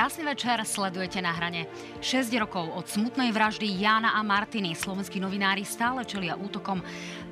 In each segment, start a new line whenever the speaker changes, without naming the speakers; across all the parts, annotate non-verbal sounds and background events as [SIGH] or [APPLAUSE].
Krásny večer, sledujete na hrane. 6 rokov od smutnej vraždy Jána a Martiny slovenskí novinári stále čelia útokom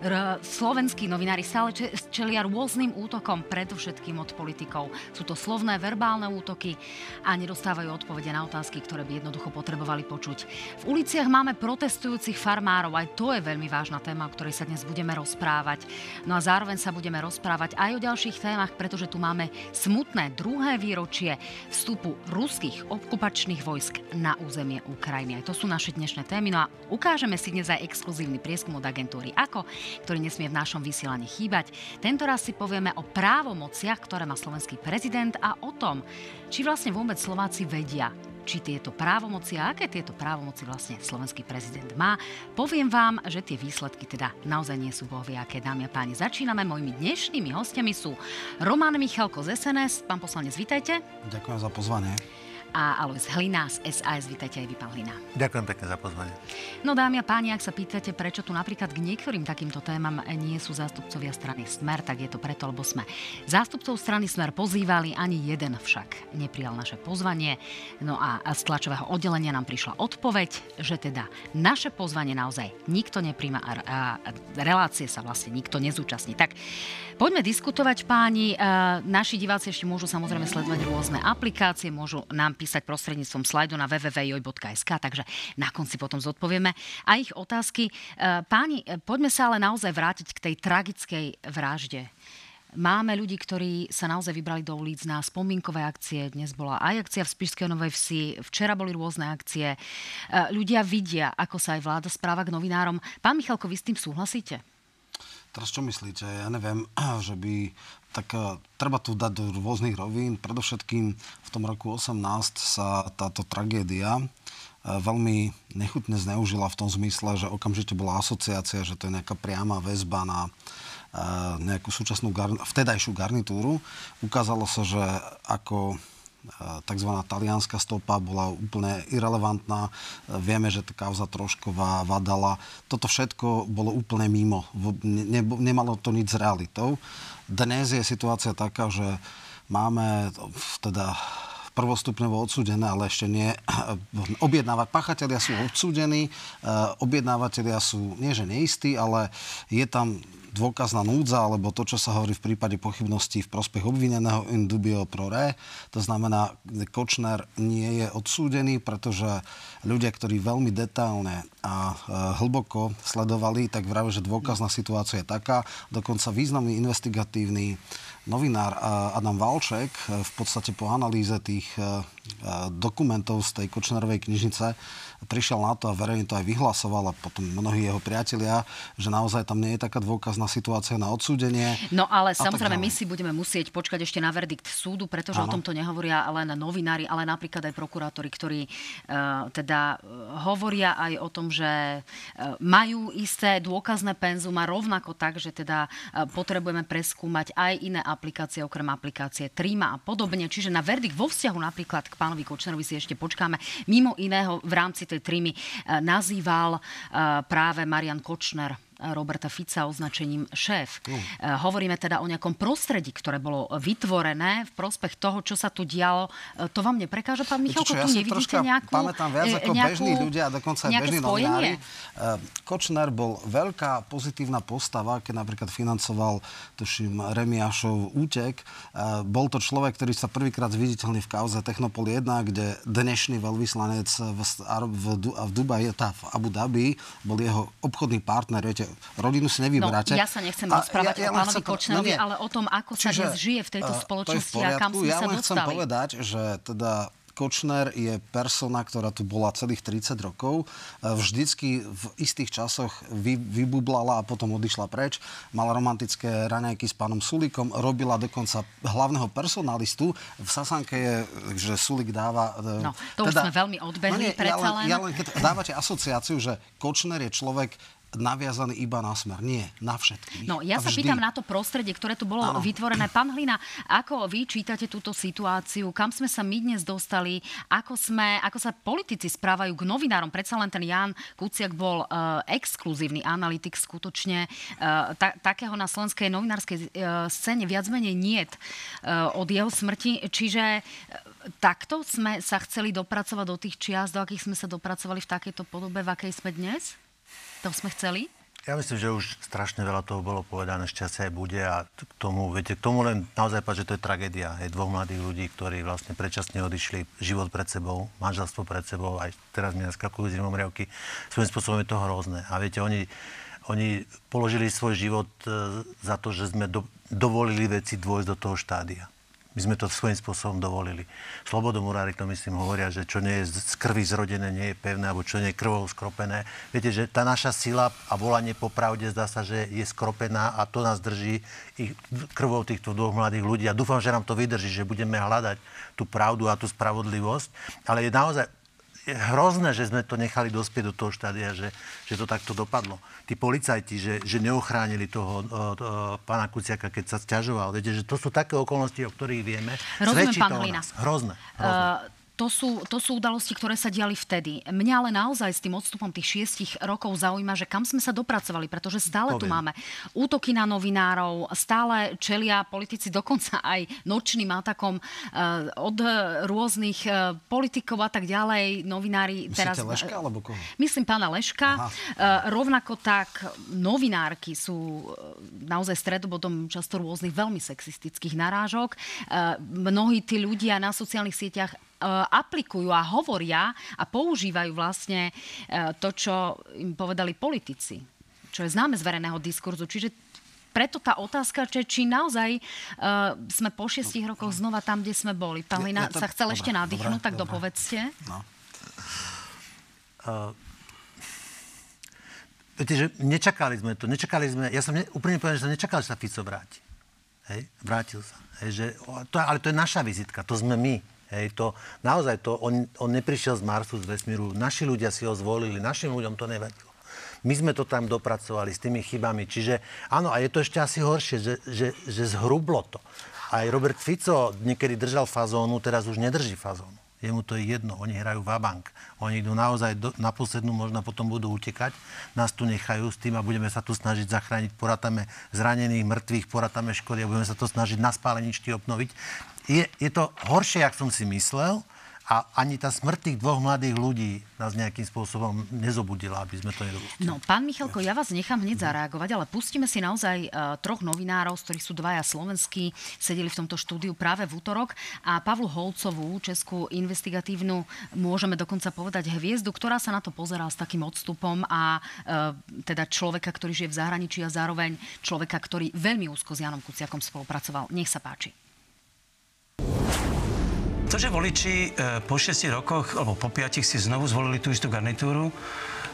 r- slovenskí novinári stále čelia rôznym útokom, predovšetkým od politikov. Sú to slovné, verbálne útoky a nedostávajú odpovede na otázky, ktoré by jednoducho potrebovali počuť. V uliciach máme protestujúcich farmárov, aj to je veľmi vážna téma, o ktorej sa dnes budeme rozprávať. No a zároveň sa budeme rozprávať aj o ďalších témach, pretože tu máme smutné druhé výročie vstupu Rus ruských okupačných vojsk na územie Ukrajiny. Aj to sú naše dnešné témy. No a ukážeme si dnes aj exkluzívny prieskum od agentúry AKO, ktorý nesmie v našom vysielaní chýbať. Raz si povieme o právomociach, ktoré má slovenský prezident a o tom, či vlastne vôbec Slováci vedia, či tieto právomoci a aké tieto právomoci vlastne slovenský prezident má. Poviem vám, že tie výsledky teda naozaj nie sú bohviaké, dámy a páni. Začíname. Mojimi dnešnými hostiami sú Roman Michalko z SNS. Pán poslanec, vítajte.
Ďakujem za pozvanie
a Alois Hlina z SAS. Vítajte aj vy, pán Hlina.
Ďakujem pekne za pozvanie.
No dámy a páni, ak sa pýtate, prečo tu napríklad k niektorým takýmto témam nie sú zástupcovia strany Smer, tak je to preto, lebo sme zástupcov strany Smer pozývali, ani jeden však neprijal naše pozvanie. No a z tlačového oddelenia nám prišla odpoveď, že teda naše pozvanie naozaj nikto nepríjma a, relácie sa vlastne nikto nezúčastní. Tak poďme diskutovať páni. Naši diváci ešte môžu samozrejme sledovať rôzne aplikácie, môžu nám písať prostredníctvom slajdu na www.joj.sk, takže na konci potom zodpovieme aj ich otázky. E, páni, e, poďme sa ale naozaj vrátiť k tej tragickej vražde. Máme ľudí, ktorí sa naozaj vybrali do ulic na spomínkové akcie. Dnes bola aj akcia v Spišskej Novej Vsi, včera boli rôzne akcie. E, ľudia vidia, ako sa aj vláda správa k novinárom. Pán Michalko, vy s tým súhlasíte?
Teraz čo myslíte? Ja neviem, [CLEARS THROAT] že by tak uh, treba tu dať do rôznych rovín. Predovšetkým v tom roku 18 sa táto tragédia uh, veľmi nechutne zneužila v tom zmysle, že okamžite bola asociácia, že to je nejaká priama väzba na uh, nejakú súčasnú gar- vtedajšiu garnitúru. Ukázalo sa, že ako tzv. talianská stopa bola úplne irrelevantná. Vieme, že tá kauza Trošková, Vadala, toto všetko bolo úplne mimo. Ne, nemalo to nič s realitou. Dnes je situácia taká, že máme teda prvostupňovo odsúdené, ale ešte nie objednávať. Pachatelia sú odsúdení, e, objednávateľia sú nie že neistí, ale je tam dôkazná núdza, alebo to, čo sa hovorí v prípade pochybností v prospech obvineného in dubio pro re. To znamená, Kočner nie je odsúdený, pretože ľudia, ktorí veľmi detálne a e, hlboko sledovali, tak vravia, že dôkazná situácia je taká. Dokonca významný investigatívny novinár Adam Valček e, v podstate po analýze tých e, dokumentov z tej Kočnerovej knižnice prišiel na to a verejne to aj vyhlasoval a potom mnohí jeho priatelia, že naozaj tam nie je taká dôkazná situácia na odsúdenie.
No ale samozrejme my si budeme musieť počkať ešte na verdikt súdu, pretože ano. o tomto nehovoria len novinári, ale napríklad aj prokurátori, ktorí uh, teda uh, hovoria aj o tom, že uh, majú isté dôkazné penzum a rovnako tak, že teda uh, potrebujeme preskúmať aj iné aplikácie, okrem aplikácie Trima a podobne. Čiže na verdikt vo vzťahu napríklad k pánovi Kočnerovi si ešte počkáme. Mimo iného v rámci tej trímy eh, nazýval eh, práve Marian Kočner Roberta Fica označením šéf. Uh. Hovoríme teda o nejakom prostredí, ktoré bolo vytvorené v prospech toho, čo sa tu dialo. E, to vám neprekáža, pán Michalko?
Ja
tu nevidíte nejakú...
pamätám viac ako nejakú, bežní ľudia a dokonca aj bežní novinári. Kočner bol veľká pozitívna postava, keď napríklad financoval, tuším, Remiášov útek. Bol to človek, ktorý sa prvýkrát zviditeľný v kauze Technopol 1, kde dnešný veľvyslanec v, v, v Dubaji, tá v Abu Dhabi, bol jeho obchodný partner. Viete, rodinu si nevyberáte.
No, ja sa nechcem rozprávať ja, ja o pánovi Kočnerovi, no ale o tom, ako sa dnes žije v tejto spoločnosti a kam sme
ja
sa
dostali. Ja len chcem povedať, že teda Kočner je persona, ktorá tu bola celých 30 rokov. E, vždycky v istých časoch vy, vybublala a potom odišla preč. Mala romantické raňajky s pánom Sulikom, robila dokonca hlavného personalistu. V Sasanke je, že Sulik dáva...
E, no, to teda, už sme veľmi odbehli, no nie,
ja len, ja len keď dávate asociáciu, že Kočner je človek naviazaný iba na smer. Nie, na všetkých.
No, ja sa pýtam na to prostredie, ktoré tu bolo ano. vytvorené. Pán Hlina, ako vy čítate túto situáciu? Kam sme sa my dnes dostali? Ako, sme, ako sa politici správajú k novinárom? Predsa len ten Jan Kuciak bol uh, exkluzívny analytik skutočne. Uh, ta, takého na slovenskej novinárskej uh, scéne viac menej niet uh, od jeho smrti. Čiže uh, takto sme sa chceli dopracovať do tých čiast, do akých sme sa dopracovali v takejto podobe, v akej sme dnes? To sme chceli?
Ja myslím, že už strašne veľa toho bolo povedané, šťastie aj bude a k tomu, viete, k tomu len naozaj povedať, že to je tragédia. Je dvoch mladých ľudí, ktorí vlastne predčasne odišli život pred sebou, manželstvo pred sebou, aj teraz mi naskakujú zimom riavky. Svojím spôsobom je to hrozné. A viete, oni, oni položili svoj život e, za to, že sme do, dovolili veci dôjsť do toho štádia. My sme to svojím spôsobom dovolili. Slobodomurári to myslím hovoria, že čo nie je z krvi zrodené, nie je pevné, alebo čo nie je krvou skropené. Viete, že tá naša sila a volanie po pravde zdá sa, že je skropená a to nás drží ich krvou týchto dvoch mladých ľudí. A dúfam, že nám to vydrží, že budeme hľadať tú pravdu a tú spravodlivosť. Ale je naozaj je hrozné, že sme to nechali dospieť do toho štádia, že, že to takto dopadlo. Tí policajti, že, že neochránili toho, toho pána Kuciaka, keď sa stiažoval. Viete, že to sú také okolnosti, o ktorých vieme.
Rozumiem, pán Hlina.
Hrozné. hrozné.
Uh, to sú, to sú udalosti, ktoré sa diali vtedy. Mňa ale naozaj s tým odstupom tých šiestich rokov zaujíma, že kam sme sa dopracovali, pretože stále Poviem. tu máme útoky na novinárov, stále čelia politici dokonca aj nočným atakom uh, od rôznych uh, politikov a tak ďalej. Novinári
Myslíte teraz... Leška alebo koho?
Myslím pána Leška. Uh, rovnako tak novinárky sú naozaj stredobodom často rôznych veľmi sexistických narážok. Mnohí tí ľudia na sociálnych sieťach aplikujú a hovoria a používajú vlastne e, to, čo im povedali politici, čo je známe z verejného diskurzu. Čiže preto tá otázka, že či naozaj uh, sme po šiestich rokoch znova tam, kde sme boli. Pán Lina ja, ja sa chcel dobre, ešte nadýchnuť, tak dobre. dopovedzte. No. Uh,
viete, že nečakali sme to. Nečakali sme, ja som ne, úplne povedal, že som nečakal, že sa Fico vráti. Hej, vrátil sa. Hej, že, to, ale to je naša vizitka, to sme my. Hej, to, naozaj to, on, on neprišiel z Marsu, z vesmíru. Naši ľudia si ho zvolili, našim ľuďom to nevadilo. My sme to tam dopracovali s tými chybami. Čiže áno, a je to ešte asi horšie, že, že, že zhrublo to. Aj Robert Fico niekedy držal fazónu, teraz už nedrží fazónu. Jemu to je jedno, oni hrajú vabank. Oni idú naozaj do, na poslednú, možno potom budú utekať. Nás tu nechajú s tým a budeme sa tu snažiť zachrániť. Porátame zranených, mŕtvych, porátame škody a budeme sa to snažiť na spáleničky obnoviť je, je to horšie, jak som si myslel. A ani tá smrť tých dvoch mladých ľudí nás nejakým spôsobom nezobudila, aby sme to nedopustili.
No, pán Michalko, ja vás nechám hneď zareagovať, ale pustíme si naozaj uh, troch novinárov, z ktorých sú dvaja slovenskí, sedeli v tomto štúdiu práve v útorok a Pavlu Holcovú, českú investigatívnu, môžeme dokonca povedať hviezdu, ktorá sa na to pozerá s takým odstupom a uh, teda človeka, ktorý žije v zahraničí a zároveň človeka, ktorý veľmi úzko s Janom Kuciakom spolupracoval. Nech sa páči.
To, že voliči e, po 6 rokoch alebo po 5 si znovu zvolili tú istú garnitúru,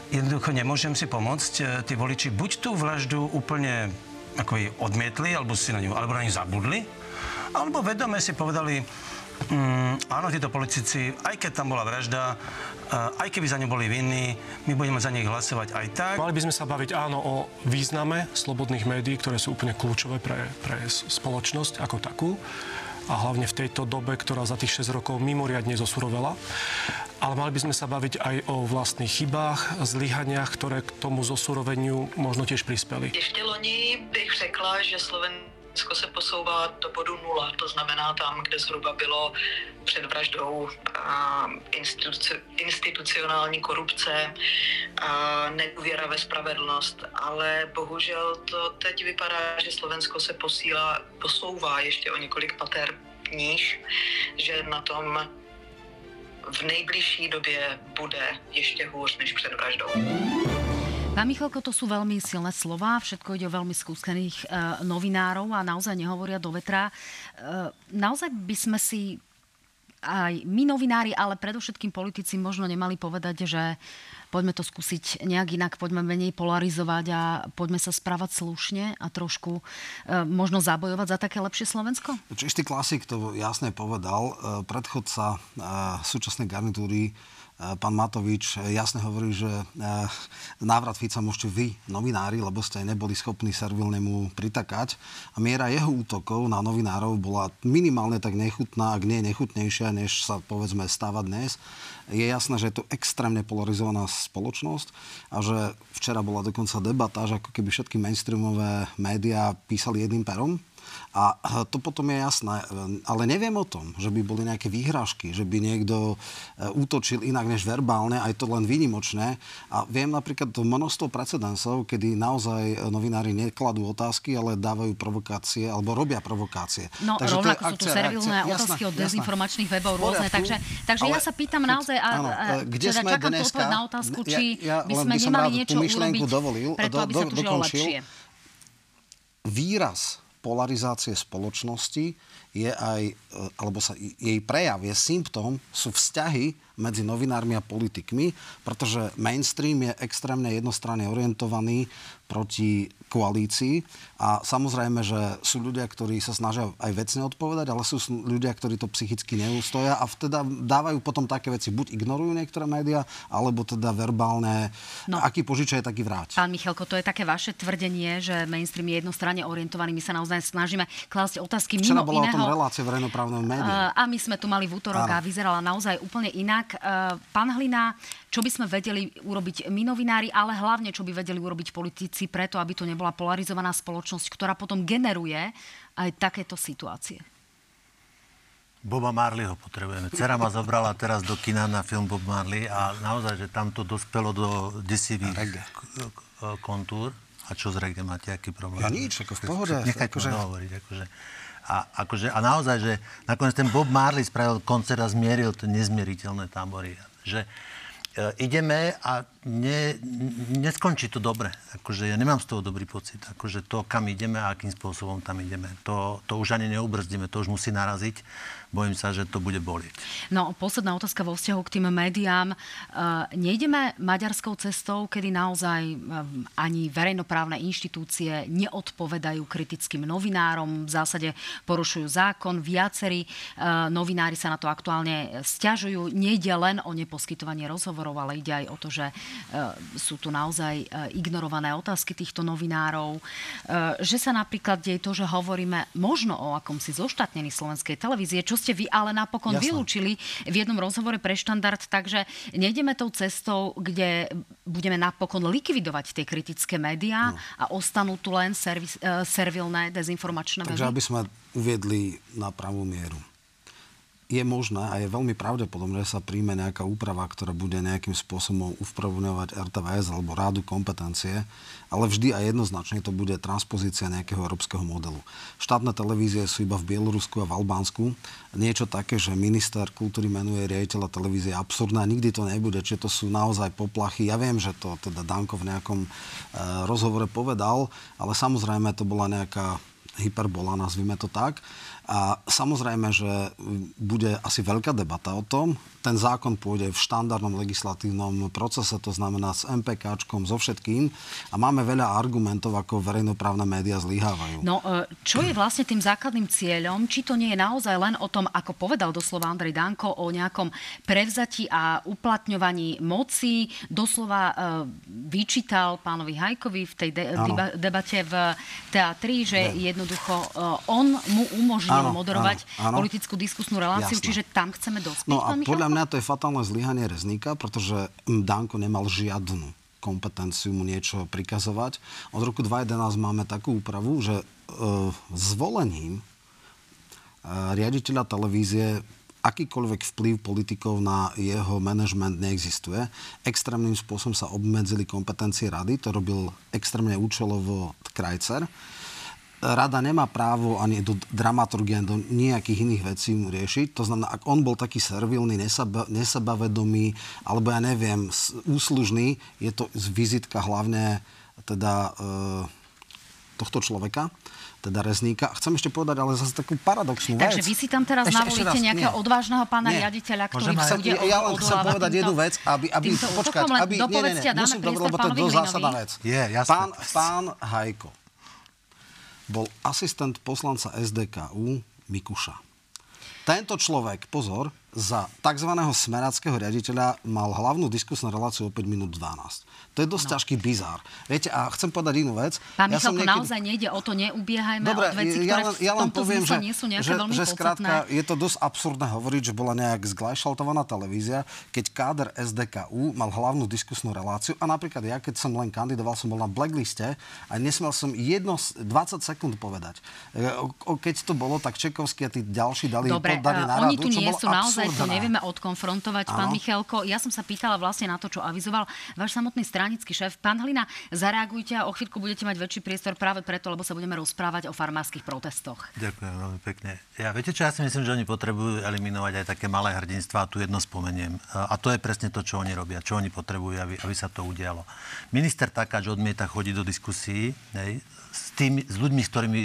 jednoducho nemôžem si pomôcť. E, tí voliči buď tú vraždu úplne ako odmietli, alebo si na ňu, alebo na ňu zabudli, alebo vedome si povedali, mm, áno, títo politici, aj keď tam bola vražda, e, aj keby za ňu boli vinní, my budeme za nich hlasovať aj tak.
Mali by sme sa baviť áno o význame slobodných médií, ktoré sú úplne kľúčové pre, pre spoločnosť ako takú a hlavne v tejto dobe, ktorá za tých 6 rokov mimoriadne zosurovela. Ale mali by sme sa baviť aj o vlastných chybách, zlyhaniach, ktoré k tomu zosuroveniu možno tiež prispeli.
Ešte loni bych řekla, že Sloven Česko se posouvá do bodu nula, to znamená tam, kde zhruba bylo před vraždou instituci, institucionální korupce, a nedůvěra ve spravedlnost, ale bohužel to teď vypadá, že Slovensko se posílá, posouvá ještě o několik pater níž, že na tom v nejbližší době bude ještě hůř než před vraždou.
Pán Michalko, to sú veľmi silné slova, všetko ide o veľmi skúsených e, novinárov a naozaj nehovoria do vetra. E, naozaj by sme si aj my novinári, ale predovšetkým politici možno nemali povedať, že poďme to skúsiť nejak inak, poďme menej polarizovať a poďme sa správať slušne a trošku e, možno zabojovať za také lepšie Slovensko?
Čistý klasik to jasne povedal. E, predchodca e, súčasnej garnitúry pán Matovič jasne hovorí, že návrat Fica môžete vy, novinári, lebo ste neboli schopní servilnému pritakať. A miera jeho útokov na novinárov bola minimálne tak nechutná, ak nie nechutnejšia, než sa povedzme stáva dnes. Je jasné, že je to extrémne polarizovaná spoločnosť a že včera bola dokonca debata, že ako keby všetky mainstreamové médiá písali jedným perom a to potom je jasné. Ale neviem o tom, že by boli nejaké výhražky, že by niekto e, útočil inak než verbálne, aj to len výnimočné. A viem napríklad to množstvo precedensov, kedy naozaj novinári nekladú otázky, ale dávajú provokácie, alebo robia provokácie.
No takže rovnako sú tu servilné otázky od dezinformačných webov rôzne. Takže, takže ale, ja sa pýtam naozaj, a, áno, kde teda sme čakám dneska, na otázku, či ja, ja, by sme nemali niečo urobiť dovolil, preto, aby do, sa tu žilo lepšie.
Výraz polarizácie spoločnosti je aj, e, alebo sa jej prejav, je symptóm, sú vzťahy medzi novinármi a politikmi, pretože mainstream je extrémne jednostranne orientovaný proti koalícii a samozrejme, že sú ľudia, ktorí sa snažia aj vecne odpovedať, ale sú ľudia, ktorí to psychicky neústoja a teda dávajú potom také veci, buď ignorujú niektoré médiá, alebo teda verbálne, no, aký požičaj, taký vráť.
Pán Michalko, to je také vaše tvrdenie, že mainstream je jednostranne orientovaný. My sa naozaj snažíme klásť otázky
Včera
mimo
bola
iného.
o tom relácie verejnoprávneho médiá.
A my sme tu mali v útorok a vyzerala naozaj úplne inak. Pán Hlina, čo by sme vedeli urobiť my novinári, ale hlavne čo by vedeli urobiť politici preto, aby to nebola polarizovaná spoločnosť, ktorá potom generuje aj takéto situácie?
Boba Marleyho potrebujeme. Cera ma zobrala teraz do kina na film Bob Marley a naozaj, že tam to dospelo do desivých kontúr. A čo z reggae máte, aký problém?
Ja nič, ako v pohode.
Nechajte akože... hovoriť. Akože. A, akože, a naozaj, že nakoniec ten Bob Marley spravil koncert a zmieril to nezmieriteľné tábory. Že, ideme a ne, neskončí to dobre. Akože ja nemám z toho dobrý pocit. Akože to, kam ideme a akým spôsobom tam ideme, to, to už ani neubrzdíme, to už musí naraziť bojím sa, že to bude bolieť.
No, posledná otázka vo vzťahu k tým médiám. E, nejdeme maďarskou cestou, kedy naozaj e, ani verejnoprávne inštitúcie neodpovedajú kritickým novinárom, v zásade porušujú zákon, viacerí e, novinári sa na to aktuálne stiažujú. Nejde len o neposkytovanie rozhovorov, ale ide aj o to, že sú tu naozaj ignorované otázky týchto novinárov. Že sa napríklad deje to, že hovoríme možno o akomsi zoštatnení slovenskej televízie, čo ste vy ale napokon Jasne. vylúčili v jednom rozhovore pre štandard, takže nejdeme tou cestou, kde budeme napokon likvidovať tie kritické médiá no. a ostanú tu len servis, uh, servilné dezinformačné
Takže aby sme uviedli na pravú mieru je možné a je veľmi pravdepodobné, že sa príjme nejaká úprava, ktorá bude nejakým spôsobom upravňovať RTVS alebo rádu kompetencie, ale vždy a jednoznačne to bude transpozícia nejakého európskeho modelu. Štátne televízie sú iba v Bielorusku a v Albánsku. Niečo také, že minister kultúry menuje riaditeľa televízie je absurdné nikdy to nebude, čiže to sú naozaj poplachy. Ja viem, že to teda Danko v nejakom e, rozhovore povedal, ale samozrejme to bola nejaká hyperbola, nazvime to tak. A samozrejme, že bude asi veľká debata o tom. Ten zákon pôjde v štandardnom legislatívnom procese, to znamená s MPKčkom, so všetkým. A máme veľa argumentov, ako verejnoprávne médiá zlyhávajú.
No, e, čo je vlastne tým základným cieľom? Či to nie je naozaj len o tom, ako povedal doslova Andrej Danko, o nejakom prevzati a uplatňovaní moci. Doslova e, vyčítal pánovi Hajkovi v tej de- debate v teatri, že ne. jednoducho e, on mu umožní áno, moderovať áno, áno. politickú diskusnú reláciu, Jasne. čiže tam chceme dospieť.
No a podľa mňa to je fatálne zlyhanie Rezníka, pretože Danko nemal žiadnu kompetenciu mu niečo prikazovať. Od roku 2011 máme takú úpravu, že e, zvolením e, riaditeľa televízie akýkoľvek vplyv politikov na jeho manažment neexistuje. Extrémnym spôsobom sa obmedzili kompetencie rady, to robil extrémne účelovo Krajcer rada nemá právo ani do dramaturgie, do nejakých iných vecí mu riešiť. To znamená, ak on bol taký servilný, neseba, nesebavedomý, alebo ja neviem, úslužný, je to vizitka hlavne teda e, tohto človeka teda Rezníka. A chcem ešte povedať, ale zase takú paradoxnú
Takže vec. vy si tam teraz ešte, navolíte ešte raz, nejakého nie. odvážneho pána nie. riaditeľa, ktorý sa bude
Ja len chcem povedať jednu vec, aby, aby počkať, aby, nie, nie, nie, musím to, lebo to je dosť zásadná vec.
Je, jasné.
Pán, pán Hajko, bol asistent poslanca SDKU Mikuša. Tento človek, pozor, za tzv. smeráckého riaditeľa mal hlavnú diskusnú reláciu o 5 minút 12. To je dosť no. ťažký bizár. Viete, a chcem povedať inú vec.
Pán ja Michalko, niekedy... naozaj nejde o to, neubiehajme Dobre, od veci,
ja, ktoré ja len poviem, že,
nie sú
že,
veľmi
že skrátka, je to dosť absurdné hovoriť, že bola nejak zglajšaltovaná televízia, keď káder SDKU mal hlavnú diskusnú reláciu a napríklad ja, keď som len kandidoval, som bol na blackliste a nesmel som jedno, 20 sekúnd povedať. E, keď to bolo, tak Čekovský a tí ďalší dali
Dobre,
poddali na
oni
tu
nie sú naozaj,
to
nevieme odkonfrontovať, ano. pán Michalko. Ja som sa pýtala vlastne na to, čo avizoval váš samotný stranický šéf. Pán Hlina, zareagujte a o chvíľku budete mať väčší priestor práve preto, lebo sa budeme rozprávať o farmárskych protestoch.
Ďakujem veľmi pekne. Ja viete čo, ja si myslím, že oni potrebujú eliminovať aj také malé hrdinstva a tu jedno spomeniem. A to je presne to, čo oni robia, čo oni potrebujú, aby, aby sa to udialo. Minister Takáč odmieta chodiť do diskusí hej, s, tými, s ľuďmi, s ktorými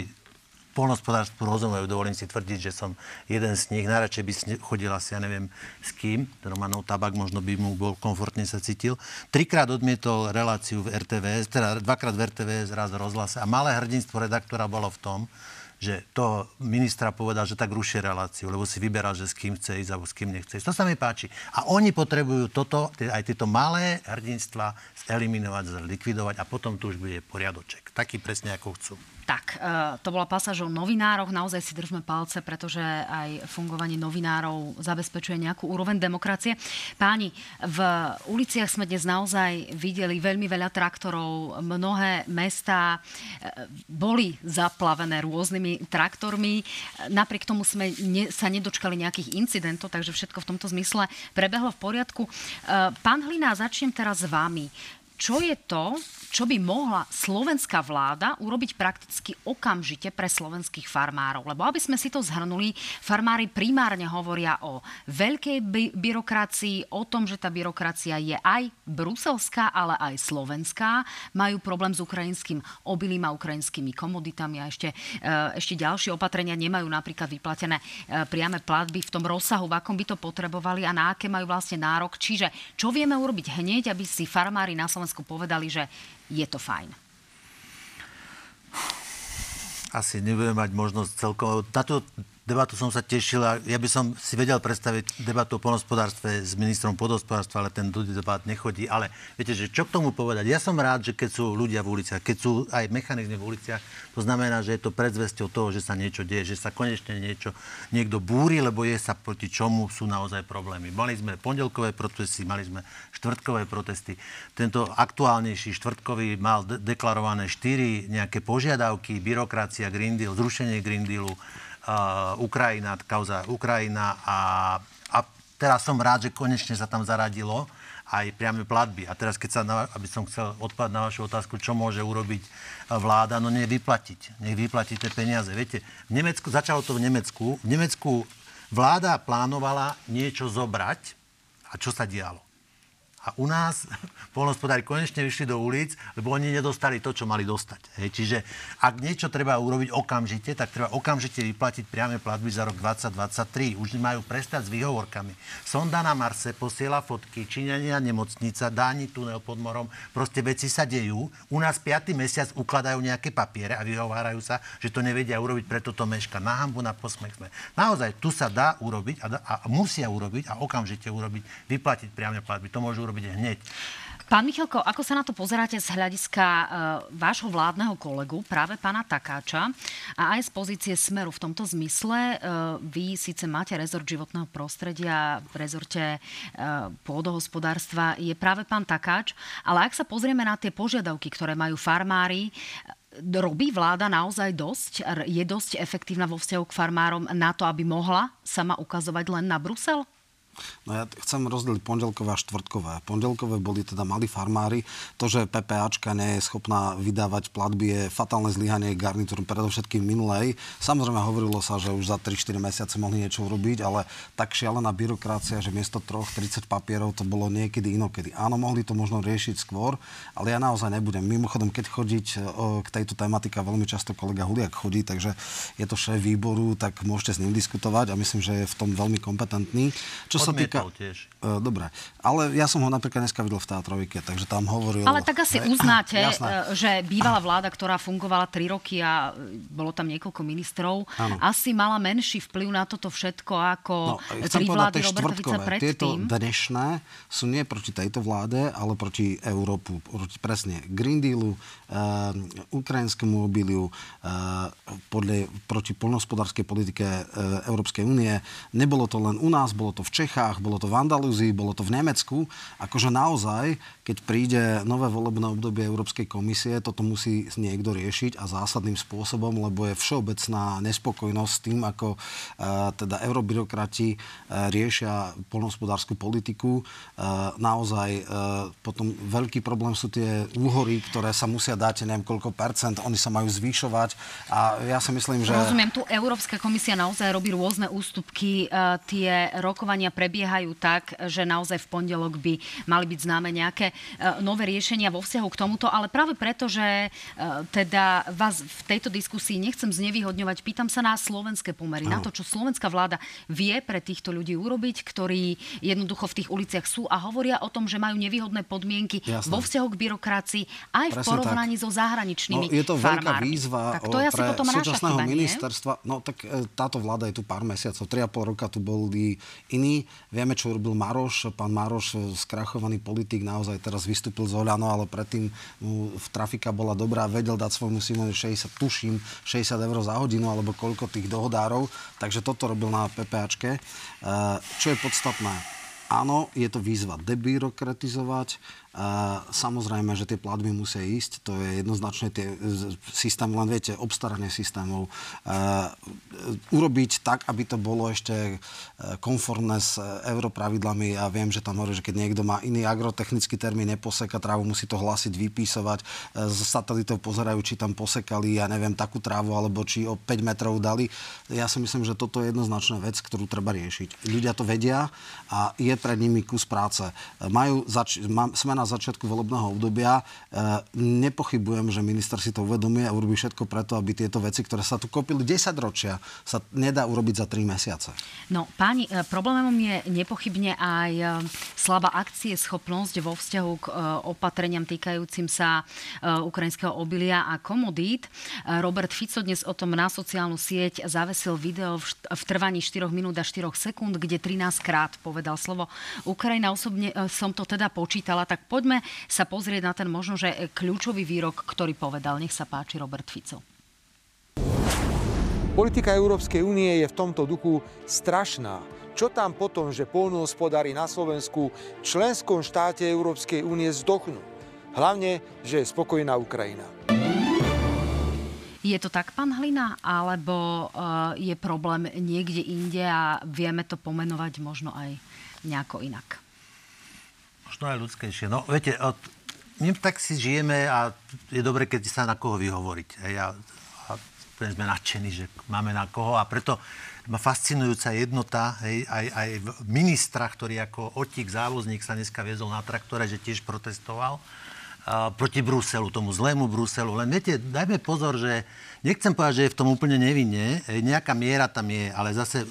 polnospodárstvu rozumejú. Dovolím si tvrdiť, že som jeden z nich. Najradšej by chodil asi, ja neviem s kým. Romanov Tabak možno by mu bol komfortne sa cítil. Trikrát odmietol reláciu v RTVS, teda dvakrát v RTVS, raz v rozhlase. A malé hrdinstvo redaktora bolo v tom, že to ministra povedal, že tak rušie reláciu, lebo si vyberal, že s kým chce ísť alebo s kým nechce ísť. To sa mi páči. A oni potrebujú toto, aj tieto malé hrdinstva eliminovať, zlikvidovať a potom tu už bude poriadoček. Taký presne, ako chcú.
Tak, e, to bola pasáž o novinároch. Naozaj si držme palce, pretože aj fungovanie novinárov zabezpečuje nejakú úroveň demokracie. Páni, v uliciach sme dnes naozaj videli veľmi veľa traktorov. Mnohé mestá e, boli zaplavené rôznymi traktormi. Napriek tomu sme ne, sa nedočkali nejakých incidentov, takže všetko v tomto zmysle prebehlo v poriadku. E, pán Hlina, začnem teraz s vami čo je to, čo by mohla slovenská vláda urobiť prakticky okamžite pre slovenských farmárov. Lebo aby sme si to zhrnuli, farmári primárne hovoria o veľkej by- byrokracii, o tom, že tá byrokracia je aj bruselská, ale aj slovenská. Majú problém s ukrajinským obilím a ukrajinskými komoditami a ešte, e, ešte ďalšie opatrenia nemajú napríklad vyplatené e, priame platby v tom rozsahu, v akom by to potrebovali a na aké majú vlastne nárok. Čiže čo vieme urobiť hneď, aby si farmári na Slovensku povedali, že je to fajn?
Asi nebudeme mať možnosť celkom... Tú debatu som sa tešil a ja by som si vedel predstaviť debatu o polnospodárstve s ministrom podospodárstva, ale ten debat nechodí. Ale viete, že čo k tomu povedať? Ja som rád, že keď sú ľudia v uliciach, keď sú aj mechanizmy v uliciach, to znamená, že je to predzvesťou toho, že sa niečo deje, že sa konečne niečo, niekto búri, lebo je sa proti čomu sú naozaj problémy. Mali sme pondelkové protesty, mali sme štvrtkové protesty. Tento aktuálnejší štvrtkový mal de- deklarované štyri nejaké požiadavky, byrokracia, Green Deal, zrušenie Green Dealu, Ukrajina, kauza Ukrajina a, a teraz som rád, že konečne sa tam zaradilo aj priame platby. A teraz, keď sa, na, aby som chcel odpadť na vašu otázku, čo môže urobiť vláda, no nech vyplatiť. Nech vyplatiť tie peniaze. Viete, v Nemecku, začalo to v Nemecku, v Nemecku vláda plánovala niečo zobrať a čo sa dialo? A u nás [LAUGHS] polnospodári konečne vyšli do ulic, lebo oni nedostali to, čo mali dostať. Hej. Čiže ak niečo treba urobiť okamžite, tak treba okamžite vyplatiť priame platby za rok 2023. Už majú prestať s výhovorkami. Sonda na Marse posiela fotky, Číňania nemocnica, Dáni tunel pod morom. Proste veci sa dejú. U nás 5. mesiac ukladajú nejaké papiere a vyhovárajú sa, že to nevedia urobiť, preto to meška. Na hambu, na posmech sme. Naozaj, tu sa dá urobiť a, da, a musia urobiť a okamžite urobiť, vyplatiť priame platby. To môžu urobiť hneď.
Pán Michalko, ako sa na to pozeráte z hľadiska uh, vášho vládneho kolegu, práve pána Takáča, a aj z pozície Smeru v tomto zmysle? Uh, vy síce máte rezort životného prostredia, v rezorte uh, pôdohospodárstva je práve pán Takáč, ale ak sa pozrieme na tie požiadavky, ktoré majú farmári, robí vláda naozaj dosť? Je dosť efektívna vo vzťahu k farmárom na to, aby mohla sama ukazovať len na Brusel?
No ja chcem rozdeliť pondelkové a štvrtkové. Pondelkové boli teda malí farmári. To, že PPAčka nie je schopná vydávať platby, je fatálne zlyhanie garnitúru, predovšetkým minulej. Samozrejme hovorilo sa, že už za 3-4 mesiace mohli niečo urobiť, ale tak šialená byrokracia, že miesto troch 30 papierov to bolo niekedy inokedy. Áno, mohli to možno riešiť skôr, ale ja naozaj nebudem. Mimochodom, keď chodiť k tejto tematike, veľmi často kolega Huliak chodí, takže je to šéf výboru, tak môžete s ním diskutovať a myslím, že je v tom veľmi kompetentný. Čo sa sa týka...
tiež.
Uh, dobre, ale ja som ho napríklad dneska videl v Teatrovike, takže tam hovoril...
Ale tak asi uznáte, [LAUGHS]
jasné.
že bývalá vláda, ktorá fungovala 3 roky a bolo tam niekoľko ministrov,
Áno.
asi mala menší vplyv na toto všetko ako
No,
tri vlády
tie
Roberta Fica
štvrtkové, tieto
predtým.
dnešné sú nie proti tejto vláde, ale proti Európu. Proti, presne Green Dealu, uh, ukrajinskému obiliu, uh, podľa, proti poľnohospodárskej politike uh, Európskej únie. Nebolo to len u nás, bolo to v Čechách, bolo to v Andalúzii, bolo to v Nemecku. Akože naozaj, keď príde nové volebné obdobie Európskej komisie, toto musí niekto riešiť a zásadným spôsobom, lebo je všeobecná nespokojnosť s tým, ako uh, teda eurobyrokrati uh, riešia poľnohospodárskú politiku. Uh, naozaj potom veľký problém sú tie úhory, ktoré sa musia dať, neviem koľko percent, oni sa majú zvýšovať a ja si myslím, že...
Rozumiem, tu Európska komisia naozaj robí rôzne ústupky. Tie rokovania prebiehajú tak, že naozaj v pondelok by mali byť známe nejaké e, nové riešenia vo vzťahu k tomuto, ale práve preto, že e, teda vás v tejto diskusii nechcem znevýhodňovať, pýtam sa na slovenské pomery, na to, čo slovenská vláda vie pre týchto ľudí urobiť, ktorí jednoducho v tých uliciach sú a hovoria o tom, že majú nevýhodné podmienky
Jasné.
vo vzťahu k byrokracii aj v
Presne
porovnaní
tak.
so zahraničnými
No, je to veľká
farmármi.
výzva
Tak to asi
pre
potom
súčasného ministerstva. No tak e, táto vláda je tu pár mesiacov, 3,5 roka tu boli iní. Vieme, čo urobil Maroš. Pán Maroš, e, skrachovaný politik, naozaj teraz vystúpil z Oľano, ale predtým mu v trafika bola dobrá, vedel dať svojmu synovi 60, tuším, 60 eur za hodinu, alebo koľko tých dohodárov. Takže toto robil na PPAčke. E, Čo je podstatné? Áno, je to výzva debyrokratizovať. A samozrejme, že tie platby musia ísť. To je jednoznačne tie systém, len viete, obstaranie systémov. E, urobiť tak, aby to bolo ešte e, konformné s e, europravidlami. Ja viem, že tam hovorí, že keď niekto má iný agrotechnický termín, neposeka trávu, musí to hlásiť, vypísovať. Z satelitov pozerajú, či tam posekali, ja neviem, takú trávu, alebo či o 5 metrov dali. Ja si myslím, že toto je jednoznačná vec, ktorú treba riešiť. Ľudia to vedia a je pred nimi kus práce. Majú zač- má- sme na začiatku volebného obdobia. E, nepochybujem, že minister si to uvedomuje a urobí všetko preto, aby tieto veci, ktoré sa tu kopili 10 ročia, sa nedá urobiť za 3 mesiace.
No, páni, e, problémom je nepochybne aj e, slabá akcie schopnosť vo vzťahu k opatreniam týkajúcim sa ukrajinského obilia a komodít. Robert Fico dnes o tom na sociálnu sieť zavesil video v, trvaní 4 minút a 4 sekúnd, kde 13 krát povedal slovo Ukrajina. Osobne som to teda počítala, tak poďme sa pozrieť na ten možno, že e, kľúčový výrok, ktorý povedal. Nech sa páči, Robert Fico.
Politika Európskej únie je v tomto duchu strašná. Čo tam potom, že polnohospodári na Slovensku v členskom štáte Európskej únie zdochnú? Hlavne, že je spokojná Ukrajina.
Je to tak, pán Hlina, alebo uh, je problém niekde inde a vieme to pomenovať možno aj nejako inak?
Možno aj ľudskejšie. No, viete, od, my tak si žijeme a je dobre, keď sa na koho vyhovoriť. Hej, a, a sme nadšení, že máme na koho a preto ma fascinujúca jednota hej, aj, aj ministra, ktorý ako otík závozník sa dneska viezol na traktore, že tiež protestoval proti Bruselu, tomu zlému Bruselu. Len viete, dajme pozor, že nechcem povedať, že je v tom úplne nevinne, nejaká miera tam je, ale zase